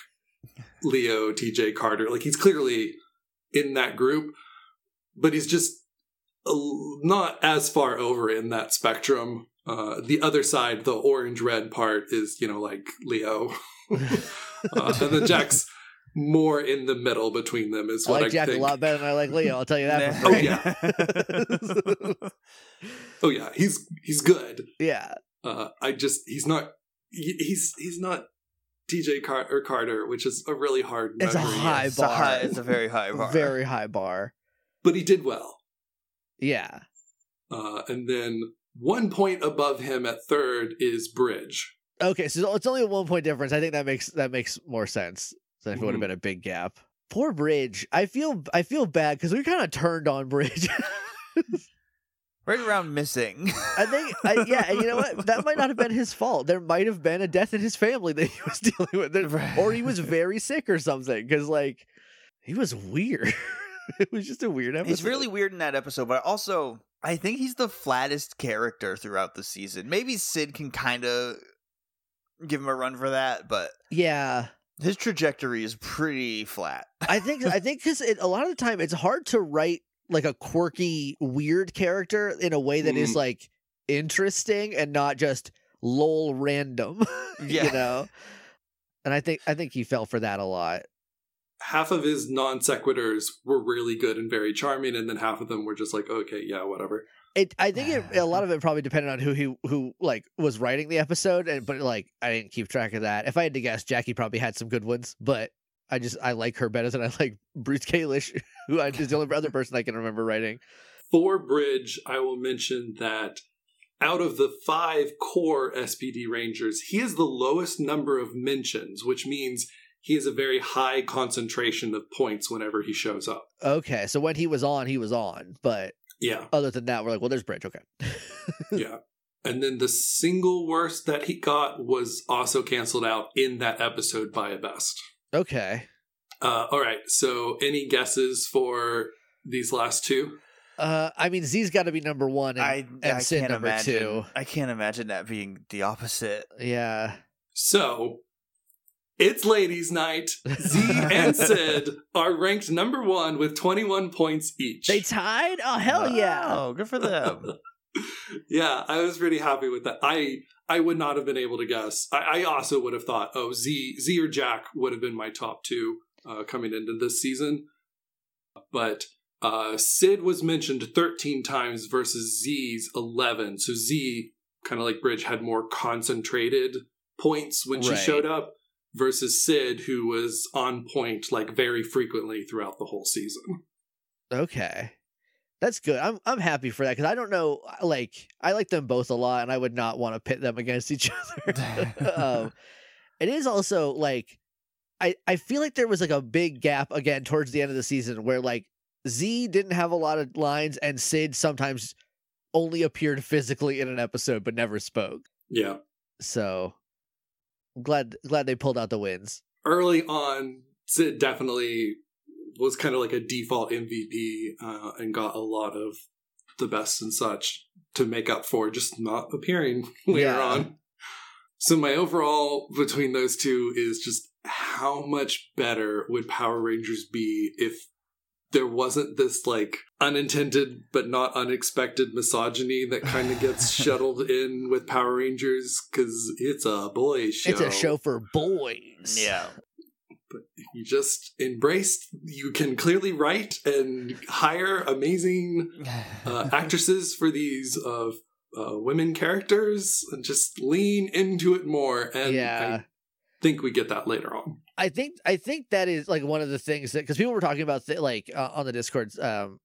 Speaker 1: Leo, TJ Carter. Like he's clearly in that group, but he's just not as far over in that spectrum. Uh, the other side, the orange red part, is you know like Leo, uh, and then Jack's more in the middle between them. Is
Speaker 3: I
Speaker 1: what I,
Speaker 3: like Jack
Speaker 1: think.
Speaker 3: a lot better than I like Leo. I'll tell you that. for
Speaker 1: Oh,
Speaker 3: free.
Speaker 1: yeah. Oh yeah, he's he's good.
Speaker 3: yeah.
Speaker 1: Uh, I just he's not he- he's he's not TJ Car- or Carter, which is a really hard.
Speaker 3: It's a
Speaker 1: memory,
Speaker 3: high
Speaker 2: it's, a
Speaker 3: bar.
Speaker 2: high, it's a very high bar.
Speaker 3: Very high bar.
Speaker 1: But he did well.
Speaker 3: Yeah.
Speaker 1: Uh, and then one point above him at third is Bridge.
Speaker 3: Okay, so it's only a one point difference. I think that makes that makes more sense than if it would have
Speaker 1: Mhm.
Speaker 3: been a big gap. Poor Bridge. I feel I feel bad because we kind of turned on Bridge.
Speaker 2: right around missing.
Speaker 3: I think, I, yeah, and you know what? That might not have been his fault. There might have been a death in his family that he was dealing with, There- or he was very sick or something. Because like, he was weird. it was just a weird episode.
Speaker 2: He's really weird in that episode, but also I think he's the flattest character throughout the season. Maybe Syd can kind of give him a run for that, but
Speaker 3: yeah.
Speaker 2: his trajectory is pretty flat.
Speaker 3: I think I think because a lot of the time it's hard to write like a quirky, weird character in a way that is
Speaker 1: Mm.
Speaker 3: like interesting and not just lol random.
Speaker 2: Yeah.
Speaker 3: you know. And I think I think he fell for that a lot.
Speaker 1: Half of his non sequiturs were really good and very charming, and then half of them were just like, okay, yeah, whatever.
Speaker 3: It I think it, a lot of it probably depended on who he who like was writing the episode, and but like I didn't keep track of that. If I had to guess, Jackie probably had some good ones, but I just I like her better than I like Bruce Kalish, who I, is the only other person I can remember writing.
Speaker 1: For Bridge, I will mention that out of the five core SPD Rangers, he has the lowest number of mentions, which means he has a very high concentration of points whenever he shows up.
Speaker 3: Okay, so when he was on, he was on, but
Speaker 1: Yeah,
Speaker 3: other than that, we're like, well, there's Bridge. Okay.
Speaker 1: yeah. And then the single worst that he got was also canceled out in that episode by a best.
Speaker 3: okay.
Speaker 1: Uh, all right, so any guesses for these last two?
Speaker 3: Uh, I mean, Z's got to be number one, and,
Speaker 2: I,
Speaker 3: and
Speaker 2: I
Speaker 3: Syd
Speaker 2: can't
Speaker 3: number
Speaker 2: imagine.
Speaker 3: two.
Speaker 2: I can't imagine that being the opposite.
Speaker 3: Yeah.
Speaker 1: So it's ladies' night. Z and Syd are ranked number one with 21 points each.
Speaker 3: They tied? Oh, hell yeah.
Speaker 2: Oh, good for them.
Speaker 1: yeah, I was pretty happy with that. I I would not have been able to guess. I, I also would have thought, oh, Z Z or Jack would have been my top two uh, coming into this season. But uh, Syd was mentioned 13 times versus Z's 11. So Z, kind of like Bridge, had more concentrated points when she
Speaker 3: Right.
Speaker 1: showed up versus Syd, who was on point like very frequently throughout the whole season.
Speaker 3: Okay. That's good. I'm I'm happy for that because I don't know. Like I like them both a lot, and I would not want to pit them against each other. um, it is also like I I feel like there was like a big gap again towards the end of the season where like Z didn't have a lot of lines, and Syd sometimes only appeared physically in an episode but never spoke.
Speaker 1: Yeah.
Speaker 3: So glad glad they pulled out the wins.
Speaker 1: early on, Syd definitely was kind of like a default MVP uh, and got a lot of the best and such to make up for just not appearing later
Speaker 3: Yeah.
Speaker 1: on. So my overall between those two is just how much better would Power Rangers be if there wasn't this like unintended but not unexpected misogyny that kind of gets shuttled in with Power Rangers because it's a boy show.
Speaker 3: It's a show for boys.
Speaker 2: yeah.
Speaker 1: But you just embraced, you can clearly write and hire amazing uh, actresses for these uh, uh, women characters and just lean into it more. And
Speaker 3: Yeah.
Speaker 1: I think we get that later on.
Speaker 3: I think I think that is like one of the things that because people were talking about th- like uh, on the Discord, um,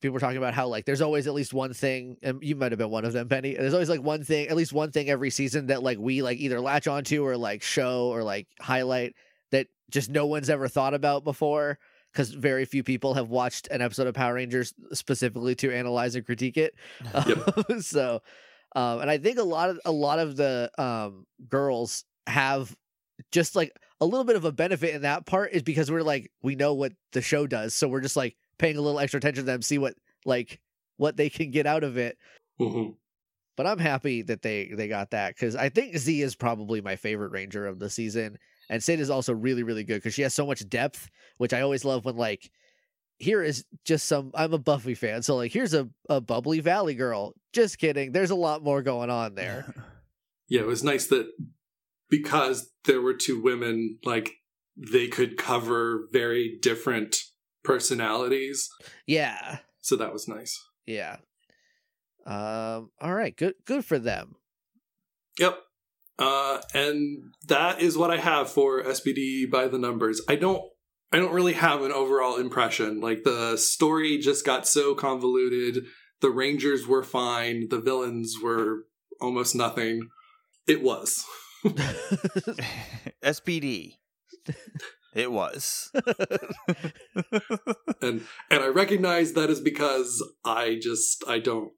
Speaker 3: people were talking about how like there's always at least one thing, and you might have been one of them, Penny. There's always like one thing, at least one thing every season that like we like either latch onto or like show or like highlight that just no one's ever thought about before because very few people have watched an episode of Power Rangers specifically to analyze and critique it. so, um, and I think a lot of a lot of the um girls have just like a little bit of a benefit in that part is because we're like we know what the show does, so we're just like paying a little extra attention to them, see what like what they can get out of it.
Speaker 1: Mhm.
Speaker 3: But I'm happy that they they got that because I think Z is probably my favorite Ranger of the season, and Syd is also really really good because she has so much depth, which I always love when like here is just some I'm a Buffy fan, so like here's a a bubbly Valley girl. Just kidding. There's a lot more going on there.
Speaker 1: Yeah, it was nice that because there were two women, like they could cover very different personalities.
Speaker 3: Yeah.
Speaker 1: So that was nice.
Speaker 3: Yeah. Um. All right. Good. Good for them.
Speaker 1: Yep. Uh, and that is what I have for SPD by the numbers. I don't I don't really have an overall impression. Like the story just got so convoluted. The Rangers were fine. The villains were almost nothing. It was.
Speaker 2: SPD. It was.
Speaker 1: and and I recognize that is because I just I don't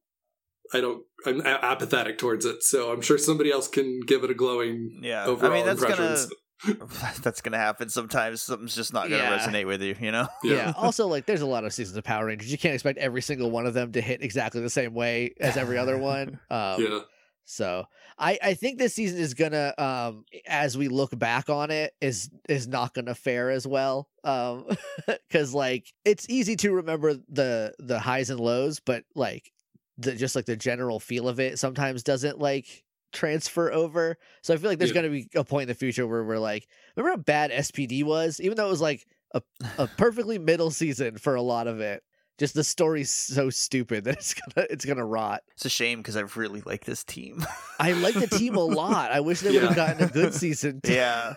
Speaker 1: I don't I'm a- apathetic towards it. So I'm sure somebody else can give it a glowing
Speaker 2: Yeah.
Speaker 1: overall
Speaker 2: I mean, that's
Speaker 1: impressions.
Speaker 2: gonna that's gonna happen sometimes. Something's just not gonna
Speaker 3: Yeah.
Speaker 2: resonate with you. You know.
Speaker 3: yeah. Also, like, there's a lot of seasons of Power Rangers. You can't expect every single one of them to hit exactly the same way as every other one. Um,
Speaker 1: yeah.
Speaker 3: So I I think this season is gonna um as we look back on it is is not gonna fare as well um because like it's easy to remember the the highs and lows but like the just like the general feel of it sometimes doesn't like transfer over. So I feel like there's
Speaker 1: Yeah.
Speaker 3: gonna be a point in the future where we're like remember how bad SPD was? Even though it was like a a perfectly middle season for a lot of it just the story's so stupid that it's gonna it's gonna rot.
Speaker 2: It's a shame because I really like this team.
Speaker 3: I like the team a lot. I wish they would have gotten a good season. too.
Speaker 2: yeah.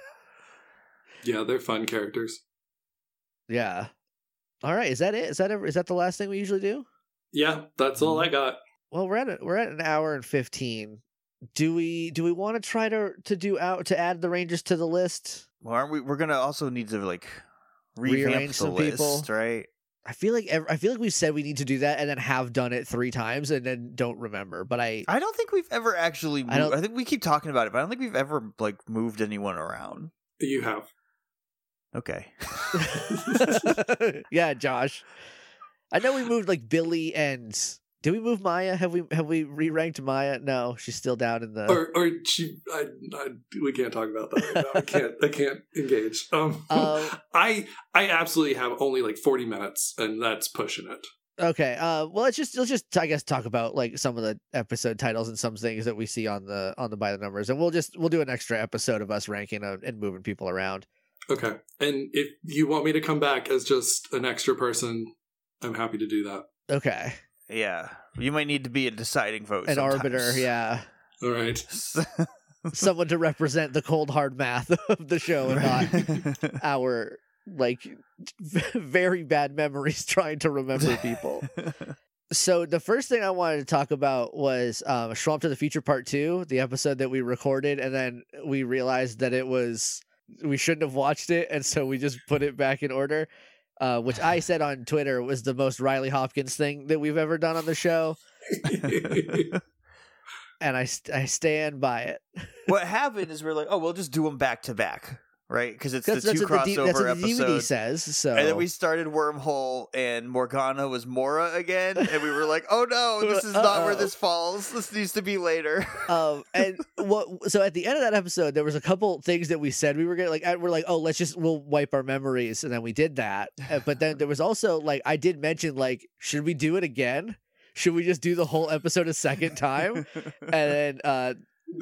Speaker 1: Yeah, they're fun characters.
Speaker 3: Yeah. All right. Is that it? Is that ever, is that the last thing we usually do?
Speaker 1: Yeah, that's all mm-hmm. I got.
Speaker 3: Well, we're at a, we're at an hour and fifteen. Do we do we want to try to to do out to add the Rangers to the list?
Speaker 2: Well, aren't we? We're gonna also need to like revamp
Speaker 3: Rearrange
Speaker 2: the
Speaker 3: some
Speaker 2: list,
Speaker 3: people.
Speaker 2: right?
Speaker 3: I feel like ev- I feel like we've said we need to do that and then have done it three times and then don't remember. But I
Speaker 2: I don't think we've ever actually. Moved,
Speaker 3: I
Speaker 2: I,
Speaker 3: don't- I
Speaker 2: think we keep talking about it, but I don't think we've ever like moved anyone around.
Speaker 1: You have.
Speaker 2: Okay.
Speaker 3: yeah, Josh. I know we moved like Billy and did we move Maya? Have we have we re ranked Maya? No, she's still down in the.
Speaker 1: Or or she I, I we can't talk about that right now. I can't I can't engage. Um
Speaker 3: Um,
Speaker 1: I I absolutely have only like 40 minutes and that's pushing it.
Speaker 3: Okay. Uh, well, let's just let's just I guess talk about like some of the episode titles and some things that we see on the on the by the numbers, and we'll just we'll do an extra episode of us ranking uh, and moving people around.
Speaker 1: Okay. And if you want me to come back as just an extra person, I'm happy to do that.
Speaker 3: Okay.
Speaker 2: Yeah, you might need to be a deciding vote.
Speaker 3: An
Speaker 2: sometimes.
Speaker 3: arbiter, yeah,
Speaker 1: All right.
Speaker 3: someone to represent the cold hard math of the show and not our like very bad memories trying to remember people. So the first thing I wanted to talk about was um, Swamp to the Future Part Two, the episode that we recorded, and then we realized that it was we shouldn't have watched it, and so we just put it back in order. Uh, which I said on Twitter was the most Riley Hopkins thing that we've ever done on the show, and I st- I stand by it.
Speaker 2: what happened is we're like, oh, we'll just do them back to back. Right? Because it's
Speaker 3: That's,
Speaker 2: the two
Speaker 3: what the, D-
Speaker 2: crossover
Speaker 3: that's what the DVD
Speaker 2: episodes.
Speaker 3: says. So
Speaker 2: And then we started Wormhole, and Morgana was Mora again, and we were like, "Oh no, this is not where this falls. This needs to be later."
Speaker 3: um and what so at the end of that episode there was a couple things that we said we were gonna like we're like oh let's just we'll wipe our memories and then we did that Uh, but then there was also like i did mention like should we do it again should we just do the whole episode a second time and then uh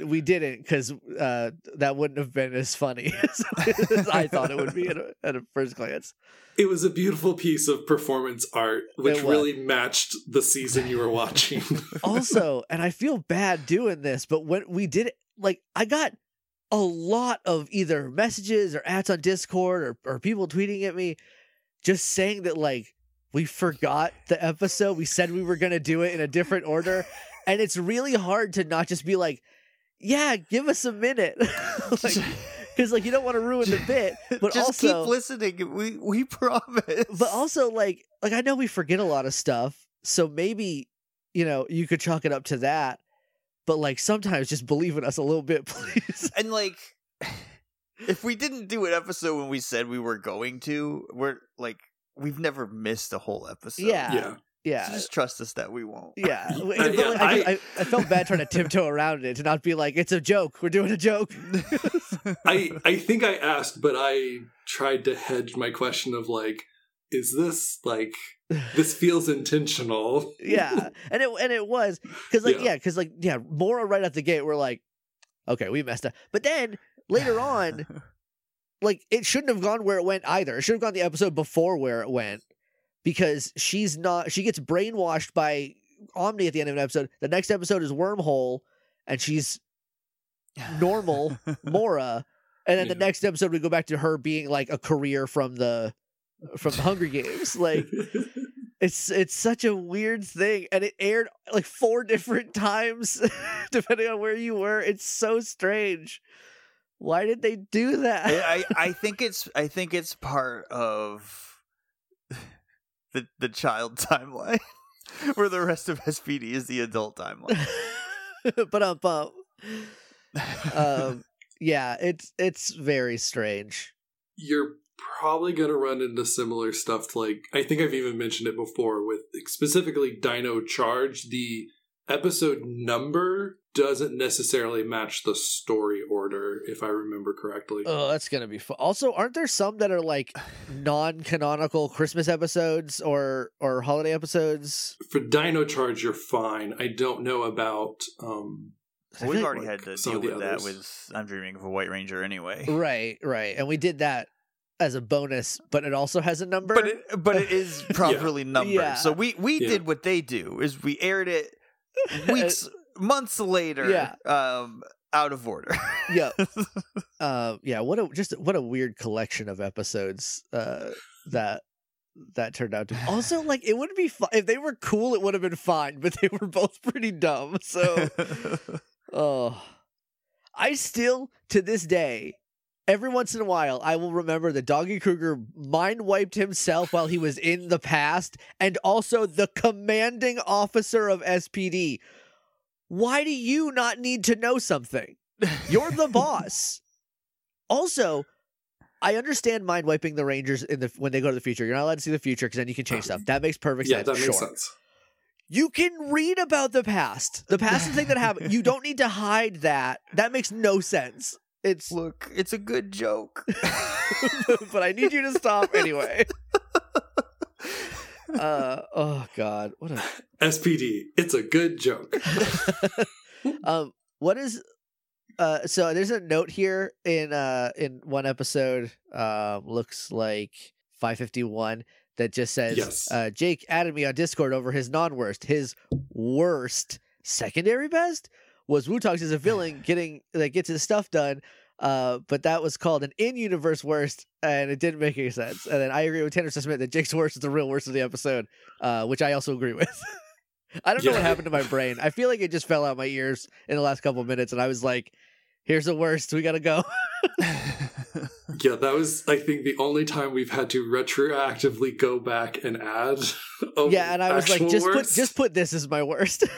Speaker 3: we didn't because uh that wouldn't have been as funny as i thought it would be at a, at a first glance
Speaker 1: It was a beautiful piece of performance art, which really matched the season you were watching.
Speaker 3: also, and I feel bad doing this, but when we did it, like I got a lot of either messages or ads on Discord or, or people tweeting at me just saying that like we forgot the episode. We said we were gonna do it in a different order. And it's really hard to not just be like, yeah, give us a minute. like, because like you don't want to ruin the bit, but
Speaker 2: Just
Speaker 3: also
Speaker 2: keep listening. We we promise.
Speaker 3: but also like like I know we forget a lot of stuff, so maybe you know you could chalk it up to that. But like sometimes just believe in us a little bit, please.
Speaker 2: and like, if we didn't do an episode when we said we were going to, we're like, we've never missed a whole episode.
Speaker 3: Yeah.
Speaker 1: yeah.
Speaker 3: Yeah,
Speaker 2: So just trust us that we won't.
Speaker 3: yeah. But,
Speaker 1: yeah,
Speaker 3: like, I,
Speaker 1: I-
Speaker 3: I, I felt bad trying to tiptoe around it to not be like it's a joke. We're doing a joke.
Speaker 1: I I think I asked, but I tried to hedge my question of like, is this like this feels intentional?
Speaker 3: yeah, and it and it was because like
Speaker 1: Yeah.
Speaker 3: yeah, because like yeah, Mora right at the gate we're like, okay, we messed up. But then later on, like it shouldn't have gone where it went either. It should have gone the episode before where it went because she's not. She gets brainwashed by Omni at the end of an episode. The next episode is Wormhole, and she's normal Mora, and then the next episode we go back to her being like a career from the from the Hunger Games. Like it's it's such a weird thing, and it aired like four different times depending on where you were. It's so strange. Why did they do that?
Speaker 2: I, I I think it's I think it's part of the the child timeline, where the rest of SPD is the adult timeline.
Speaker 3: but um, bum. um, yeah, it's it's very strange.
Speaker 1: You're probably going to run into similar stuff to like I think I've even mentioned it before with specifically Dino Charge the episode number doesn't necessarily match the story order if I remember correctly.
Speaker 3: Oh, that's gonna be fun. Also, aren't there some that are like non-canonical Christmas episodes or or holiday episodes?
Speaker 1: For Dino Charge you're fine. I don't know about um
Speaker 3: I feel
Speaker 2: We've already
Speaker 1: like
Speaker 2: had to deal
Speaker 1: of the
Speaker 2: with that with I'm Dreaming of a White Ranger anyway.
Speaker 3: right, right, and we did that as a bonus, but it also has a number.
Speaker 2: But it but it is properly numbered.
Speaker 3: Yeah.
Speaker 2: So we we
Speaker 1: Yeah.
Speaker 2: did what they do is we aired it weeks months later
Speaker 3: Yeah.
Speaker 2: um out of order.
Speaker 3: yeah, uh, yeah. What a just what a weird collection of episodes uh, that that turned out to. be. Also, like it would be fun if they were cool. It would have been fine, but they were both pretty dumb. So. Oh, I still to this day, every once in a while, I will remember that Doggie Cruger mind wiped himself while he was in the past, and also the commanding officer of SPD. Why do you not need to know something? You're the boss. Also, I understand mind wiping the Rangers in the when they go to the future. You're not allowed to see the future because then you can change stuff. That makes perfect
Speaker 1: yeah,
Speaker 3: sense.
Speaker 1: that makes
Speaker 3: sure.
Speaker 1: sense.
Speaker 3: You can read about the past. The past is the thing that happened. You don't need to hide that. That makes no sense. It's
Speaker 2: Look, it's a good joke.
Speaker 3: but I need you to stop anyway. Uh oh god. What a
Speaker 1: SPD, it's a good joke.
Speaker 3: um what is uh so there's a note here in uh in one episode um looks like 551 that just says
Speaker 1: Yes.
Speaker 3: uh Jake added me on Discord over his non-worst his worst secondary best was Wootox as a villain getting that gets his stuff done uh but that was called an in-universe worst and it didn't make any sense and then I agree with Tanner Smith that Jake's worst is the real worst of the episode uh which I also agree with I don't know what happened to my brain. I feel like it just fell out my ears in the last couple of minutes, and I was like, "Here's the worst. We gotta go."
Speaker 1: Yeah, that was I think the only time we've had to retroactively go back and add.
Speaker 3: yeah, and I was like, "Just put, just put this as my worst."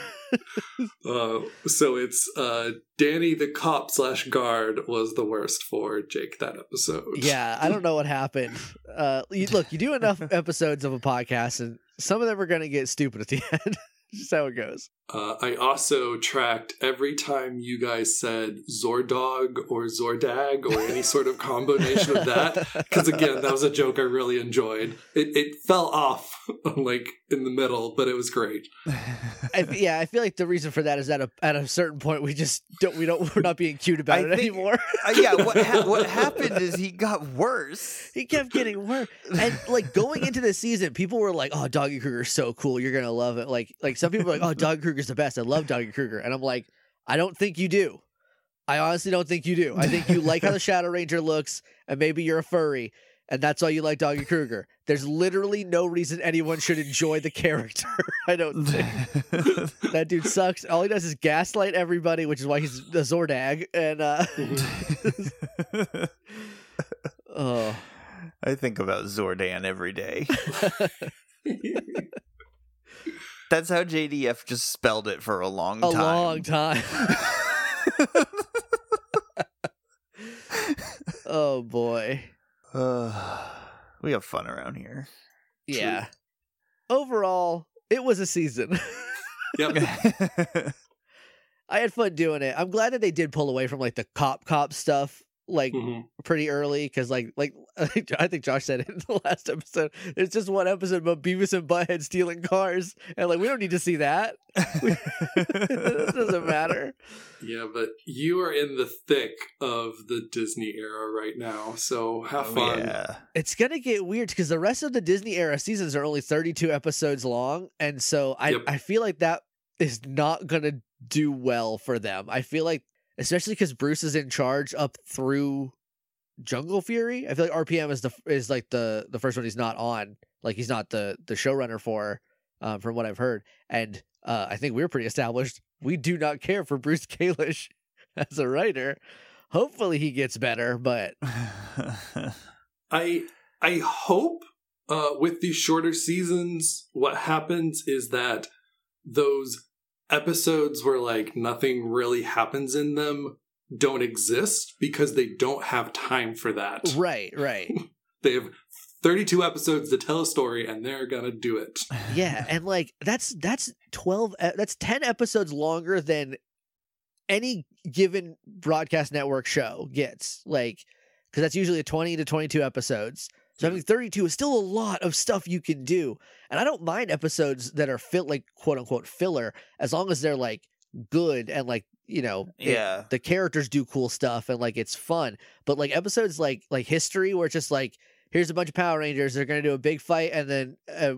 Speaker 1: Uh, so it's uh, Danny the cop slash guard was the worst for Jake that episode.
Speaker 3: yeah, I don't know what happened. Uh, you, look, you do enough episodes of a podcast, and some of them are going to get stupid at the end. Just how it goes.
Speaker 1: Uh, I also tracked every time you guys said Zordog or Zordag or any sort of combination of that. Because again, that was a joke I really enjoyed. It, it fell off like in the middle, but it was great.
Speaker 3: I, yeah, I feel like the reason for that is that a, at a certain point we just don't we don't we're not being cute about
Speaker 2: I
Speaker 3: it
Speaker 2: think-
Speaker 3: anymore.
Speaker 2: Uh, yeah, what ha- what happened is he got worse.
Speaker 3: he kept getting worse, and like going into the season, people were like, "Oh, Doggie Cruger's so cool, you're gonna love it." Like like some people are like, "Oh, Doggie Cruger's the best. I love Doggie Cruger," and I'm like, I don't think you do. I honestly don't think you do. I think you like how the Shadow Ranger looks, and maybe you're a furry, and that's why you like Doggie Cruger. There's literally no reason anyone should enjoy the character. I don't think. That dude sucks. All he does is gaslight everybody, which is why he's a Zordag. And uh oh,
Speaker 2: I think about Zordan every day. That's how JDF just spelled it for a long
Speaker 3: a
Speaker 2: time.
Speaker 3: A long time. oh boy.
Speaker 2: Uh, we have fun around here.
Speaker 3: Yeah. Overall, it was a season.
Speaker 1: Yep.
Speaker 3: I had fun doing it. I'm glad that they did pull away from like the cop cop stuff like
Speaker 1: Mhm.
Speaker 3: pretty early because like like I think Josh said it in the last episode. It's just one episode about Beavis and Butthead stealing cars, and like we don't need to see that. it doesn't matter.
Speaker 1: Yeah, but you are in the thick of the Disney era right now, so have fun.
Speaker 2: Oh, yeah.
Speaker 3: It's gonna get weird because the rest of the Disney era seasons are only 32 episodes long, and so I
Speaker 1: Yep.
Speaker 3: I feel like that is not gonna do well for them. I feel like especially because Bruce is in charge up through Jungle Fury. I feel like RPM is the is like the the first one he's not on. Like he's not the the showrunner for, um, from what I've heard. And uh, I think we're pretty established. We do not care for Bruce Kalish as a writer. Hopefully he gets better, but
Speaker 1: I I hope uh, with these shorter seasons, what happens is that those episodes where like nothing really happens in them don't exist because they don't have time for that.
Speaker 3: right, right.
Speaker 1: They have 32 episodes to tell a story and they're gonna do it.
Speaker 3: yeah and like that's that's 12 e- that's 10 episodes longer than any given broadcast network show gets like because that's usually a 20 to 22 episodes so having 32 is still a lot of stuff you can do and i don't mind episodes that are fit like quote unquote filler as long as they're like good and like you know it-
Speaker 2: yeah.
Speaker 3: the characters do cool stuff and like it's fun but like episodes like like history where it's just like here's a bunch of power rangers they're gonna do a big fight and then uh,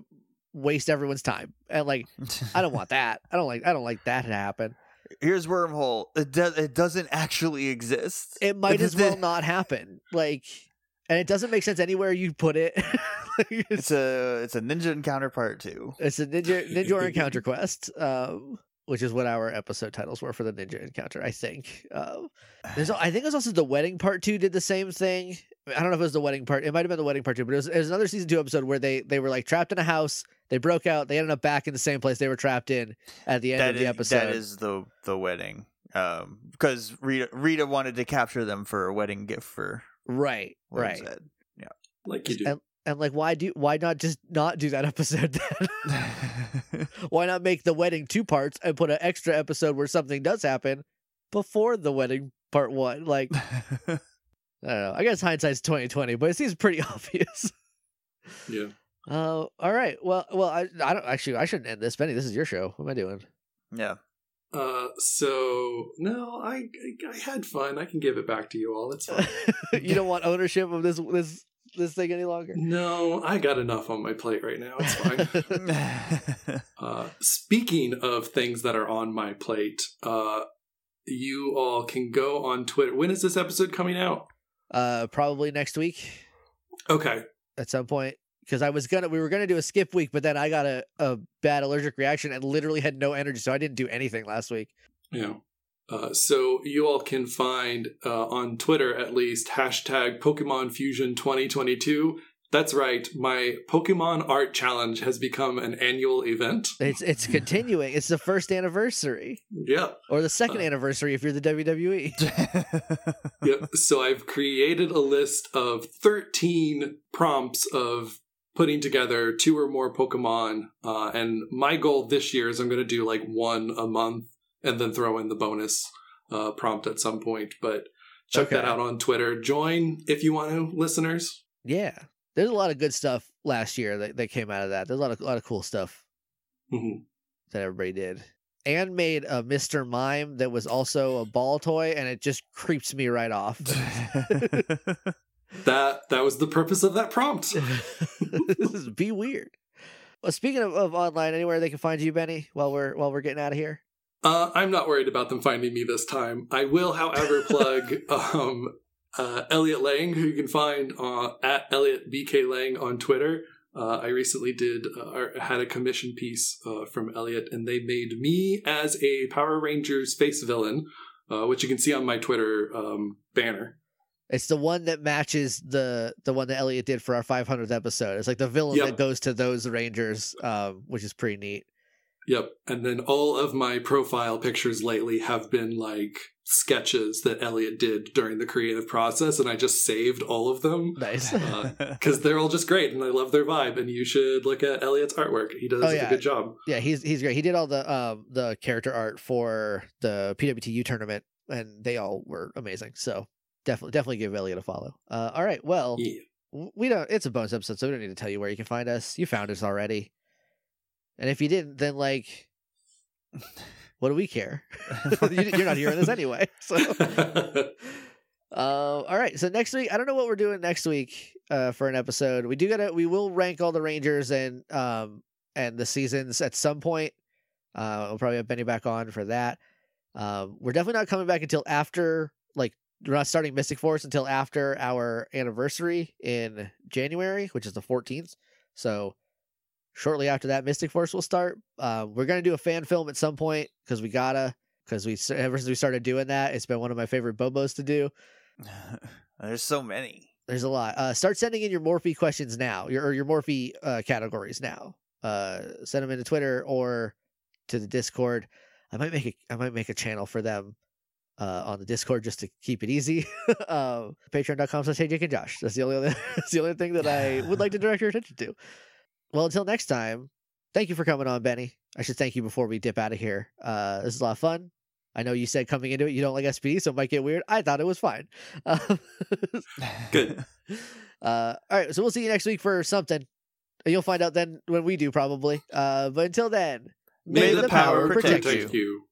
Speaker 3: waste everyone's time and like i don't want that i don't like i don't like that to happen
Speaker 2: Here's wormhole. It does. It doesn't actually exist.
Speaker 3: it might as well not happen like and it doesn't make sense anywhere you put it Like,
Speaker 2: It's
Speaker 3: it's,
Speaker 2: a. It's a ninja encounter part two.
Speaker 3: it's a ninja ninja encounter quest um which is what our episode titles were for the ninja encounter i think um There's, I think it was also the wedding part two did the same thing. I don't know if it was the wedding part. It might have been the wedding part two, but it was, it was another season two episode where they they were like trapped in a house. They broke out. They ended up back in the same place they were trapped in at the end
Speaker 2: That
Speaker 3: of the
Speaker 2: is-
Speaker 3: episode.
Speaker 2: that is the the wedding. Um, because Rita Rita wanted to capture them for a wedding gift for
Speaker 3: right, right.
Speaker 2: Yeah.
Speaker 1: Like you do.
Speaker 3: And, and like, why do why not just not do that episode then? why not make the wedding two parts and put an extra episode where something does happen before the wedding part one? Like, I don't know. I guess hindsight's twenty twenty, but it seems pretty obvious.
Speaker 1: yeah.
Speaker 3: Uh, all right. Well, well, I, I don't actually. I shouldn't end this, Benny. This is your show. What am I doing?
Speaker 2: yeah.
Speaker 1: Uh, so no, I, I I had fun. I can give it back to you all. It's fine.
Speaker 3: you don't want ownership of this this this thing any longer.
Speaker 1: no, I got enough on my plate right now. It's fine. uh, speaking of things that are on my plate, uh, you all can go on Twitter. When is this episode coming out?
Speaker 3: uh, probably next week
Speaker 1: Okay.
Speaker 3: at some point. Because I was gonna, we were gonna do a skip week, but then I got a, a bad allergic reaction and literally had no energy, so I didn't do anything last week.
Speaker 1: Yeah. Uh, so you all can find uh, on Twitter at least hashtag Pokemon Fusion 2022 That's right. My Pokemon art challenge has become an annual event.
Speaker 3: It's it's continuing. It's the first anniversary
Speaker 1: Yep.
Speaker 3: or the second
Speaker 1: Uh.
Speaker 3: anniversary if you're the. WWE.
Speaker 1: Yep. so I've created a list of 13 prompts of putting together two or more Pokemon. Uh, and my goal this year is I'm going to do like one a month and then throw in the bonus uh, prompt at some point. But check
Speaker 3: Okay.
Speaker 1: that out on Twitter. Join if you want to, listeners.
Speaker 3: Yeah, there's a lot of good stuff last year that, that came out of that. There's a lot of a lot of cool stuff
Speaker 1: Mhm.
Speaker 3: that everybody did. And made a Mr. Mime that was also a ball toy, and it just creeps me right off.
Speaker 1: That that was the purpose of that prompt.
Speaker 3: be weird. Well, speaking of, of online, anywhere they can find you, Benny, while we're while we're getting out of here.
Speaker 1: Uh, I'm not worried about them finding me this time. I will, however, plug um, uh, Elliot Lang, who you can find uh, at Elliot BK Lang on Twitter. Uh, I recently did uh, had a commission piece uh, from Elliot, and they made me as a Power Rangers face villain, uh, which you can see on my Twitter um, banner.
Speaker 3: It's the one that matches the the one that Elliot did for our 500th episode. It's like the villain
Speaker 1: Yep.
Speaker 3: that goes to those Rangers, um, which is pretty neat.
Speaker 1: Yep. And then all of my profile pictures lately have been like sketches that Elliot did during the creative process, and I just saved all of them.
Speaker 3: Nice.
Speaker 1: because they're all just great and I love their vibe. And you should look at Elliot's artwork; he does
Speaker 3: Oh,
Speaker 1: a good job.
Speaker 3: yeah, he's he's great. He did all the um the character art for the PWTU tournament, and they all were amazing. So definitely definitely give Elliot a follow. Uh, all right, well.
Speaker 1: Yeah.
Speaker 3: we don't it's a bonus episode so we don't need to tell you where you can find us you found us already and if you didn't then like what do we care You- you're not hearing this anyway so uh, all right so next week i don't know what we're doing next week uh, for an episode we do gotta we will rank all the rangers and um and the seasons at some point uh we'll probably have benny back on for that um we're definitely not coming back until after like we're not starting Mystic Force until after our anniversary in January, which is the 14th. So shortly after that, Mystic Force will start. Uh, we're gonna do a fan film at some point because we gotta. Because we ever since we started doing that, it's been one of my favorite bobos to do.
Speaker 2: There's so many.
Speaker 3: There's a lot. Uh, start sending in your Morphe questions now, your or your Morphe uh, categories now. Uh, send them into Twitter or to the Discord. I might make a I might make a channel for them uh, on the Discord just to keep it easy. uh, Patreon.com slash Hey Jake and Josh. That's the only other that's the only thing that I would like to direct your attention to. Well, until next time, thank you for coming on, Benny. I should thank you before we dip out of here. Uh, this is a lot of fun. I know you said coming into it you don't like SPD, so it might get weird. I thought it was fine. Um,
Speaker 1: Good.
Speaker 3: uh, all right, so we'll see you next week for something. You'll find out then when we do, probably. Uh, but until then,
Speaker 1: May, the, power, protect,
Speaker 2: protect
Speaker 1: you.
Speaker 2: you.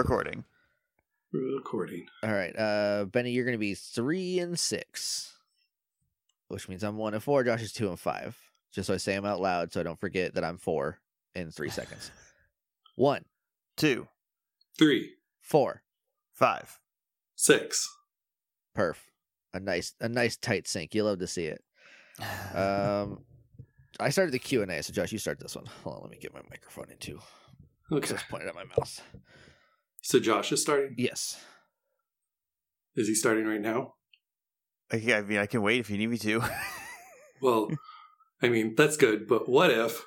Speaker 2: Recording.
Speaker 1: Recording.
Speaker 3: All right, uh, Benny, you're going to be three and six, which means I'm one and four. Josh is two and five. Just so I say them out loud, so I don't forget that I'm four in three seconds. One,
Speaker 2: Two.
Speaker 1: Three,
Speaker 3: four,
Speaker 2: Five.
Speaker 1: six.
Speaker 3: perf. A nice, a nice tight sync. You love to see it. Um, I started the Q and A, so Josh, you start this one. Hold on, let me get my microphone in too.
Speaker 1: Okay.
Speaker 3: Just pointed at my mouse.
Speaker 1: So Josh is starting.
Speaker 3: Yes.
Speaker 1: Is he starting right now?
Speaker 2: I mean, I can wait if you need me to.
Speaker 1: Well, I mean that's good, but what if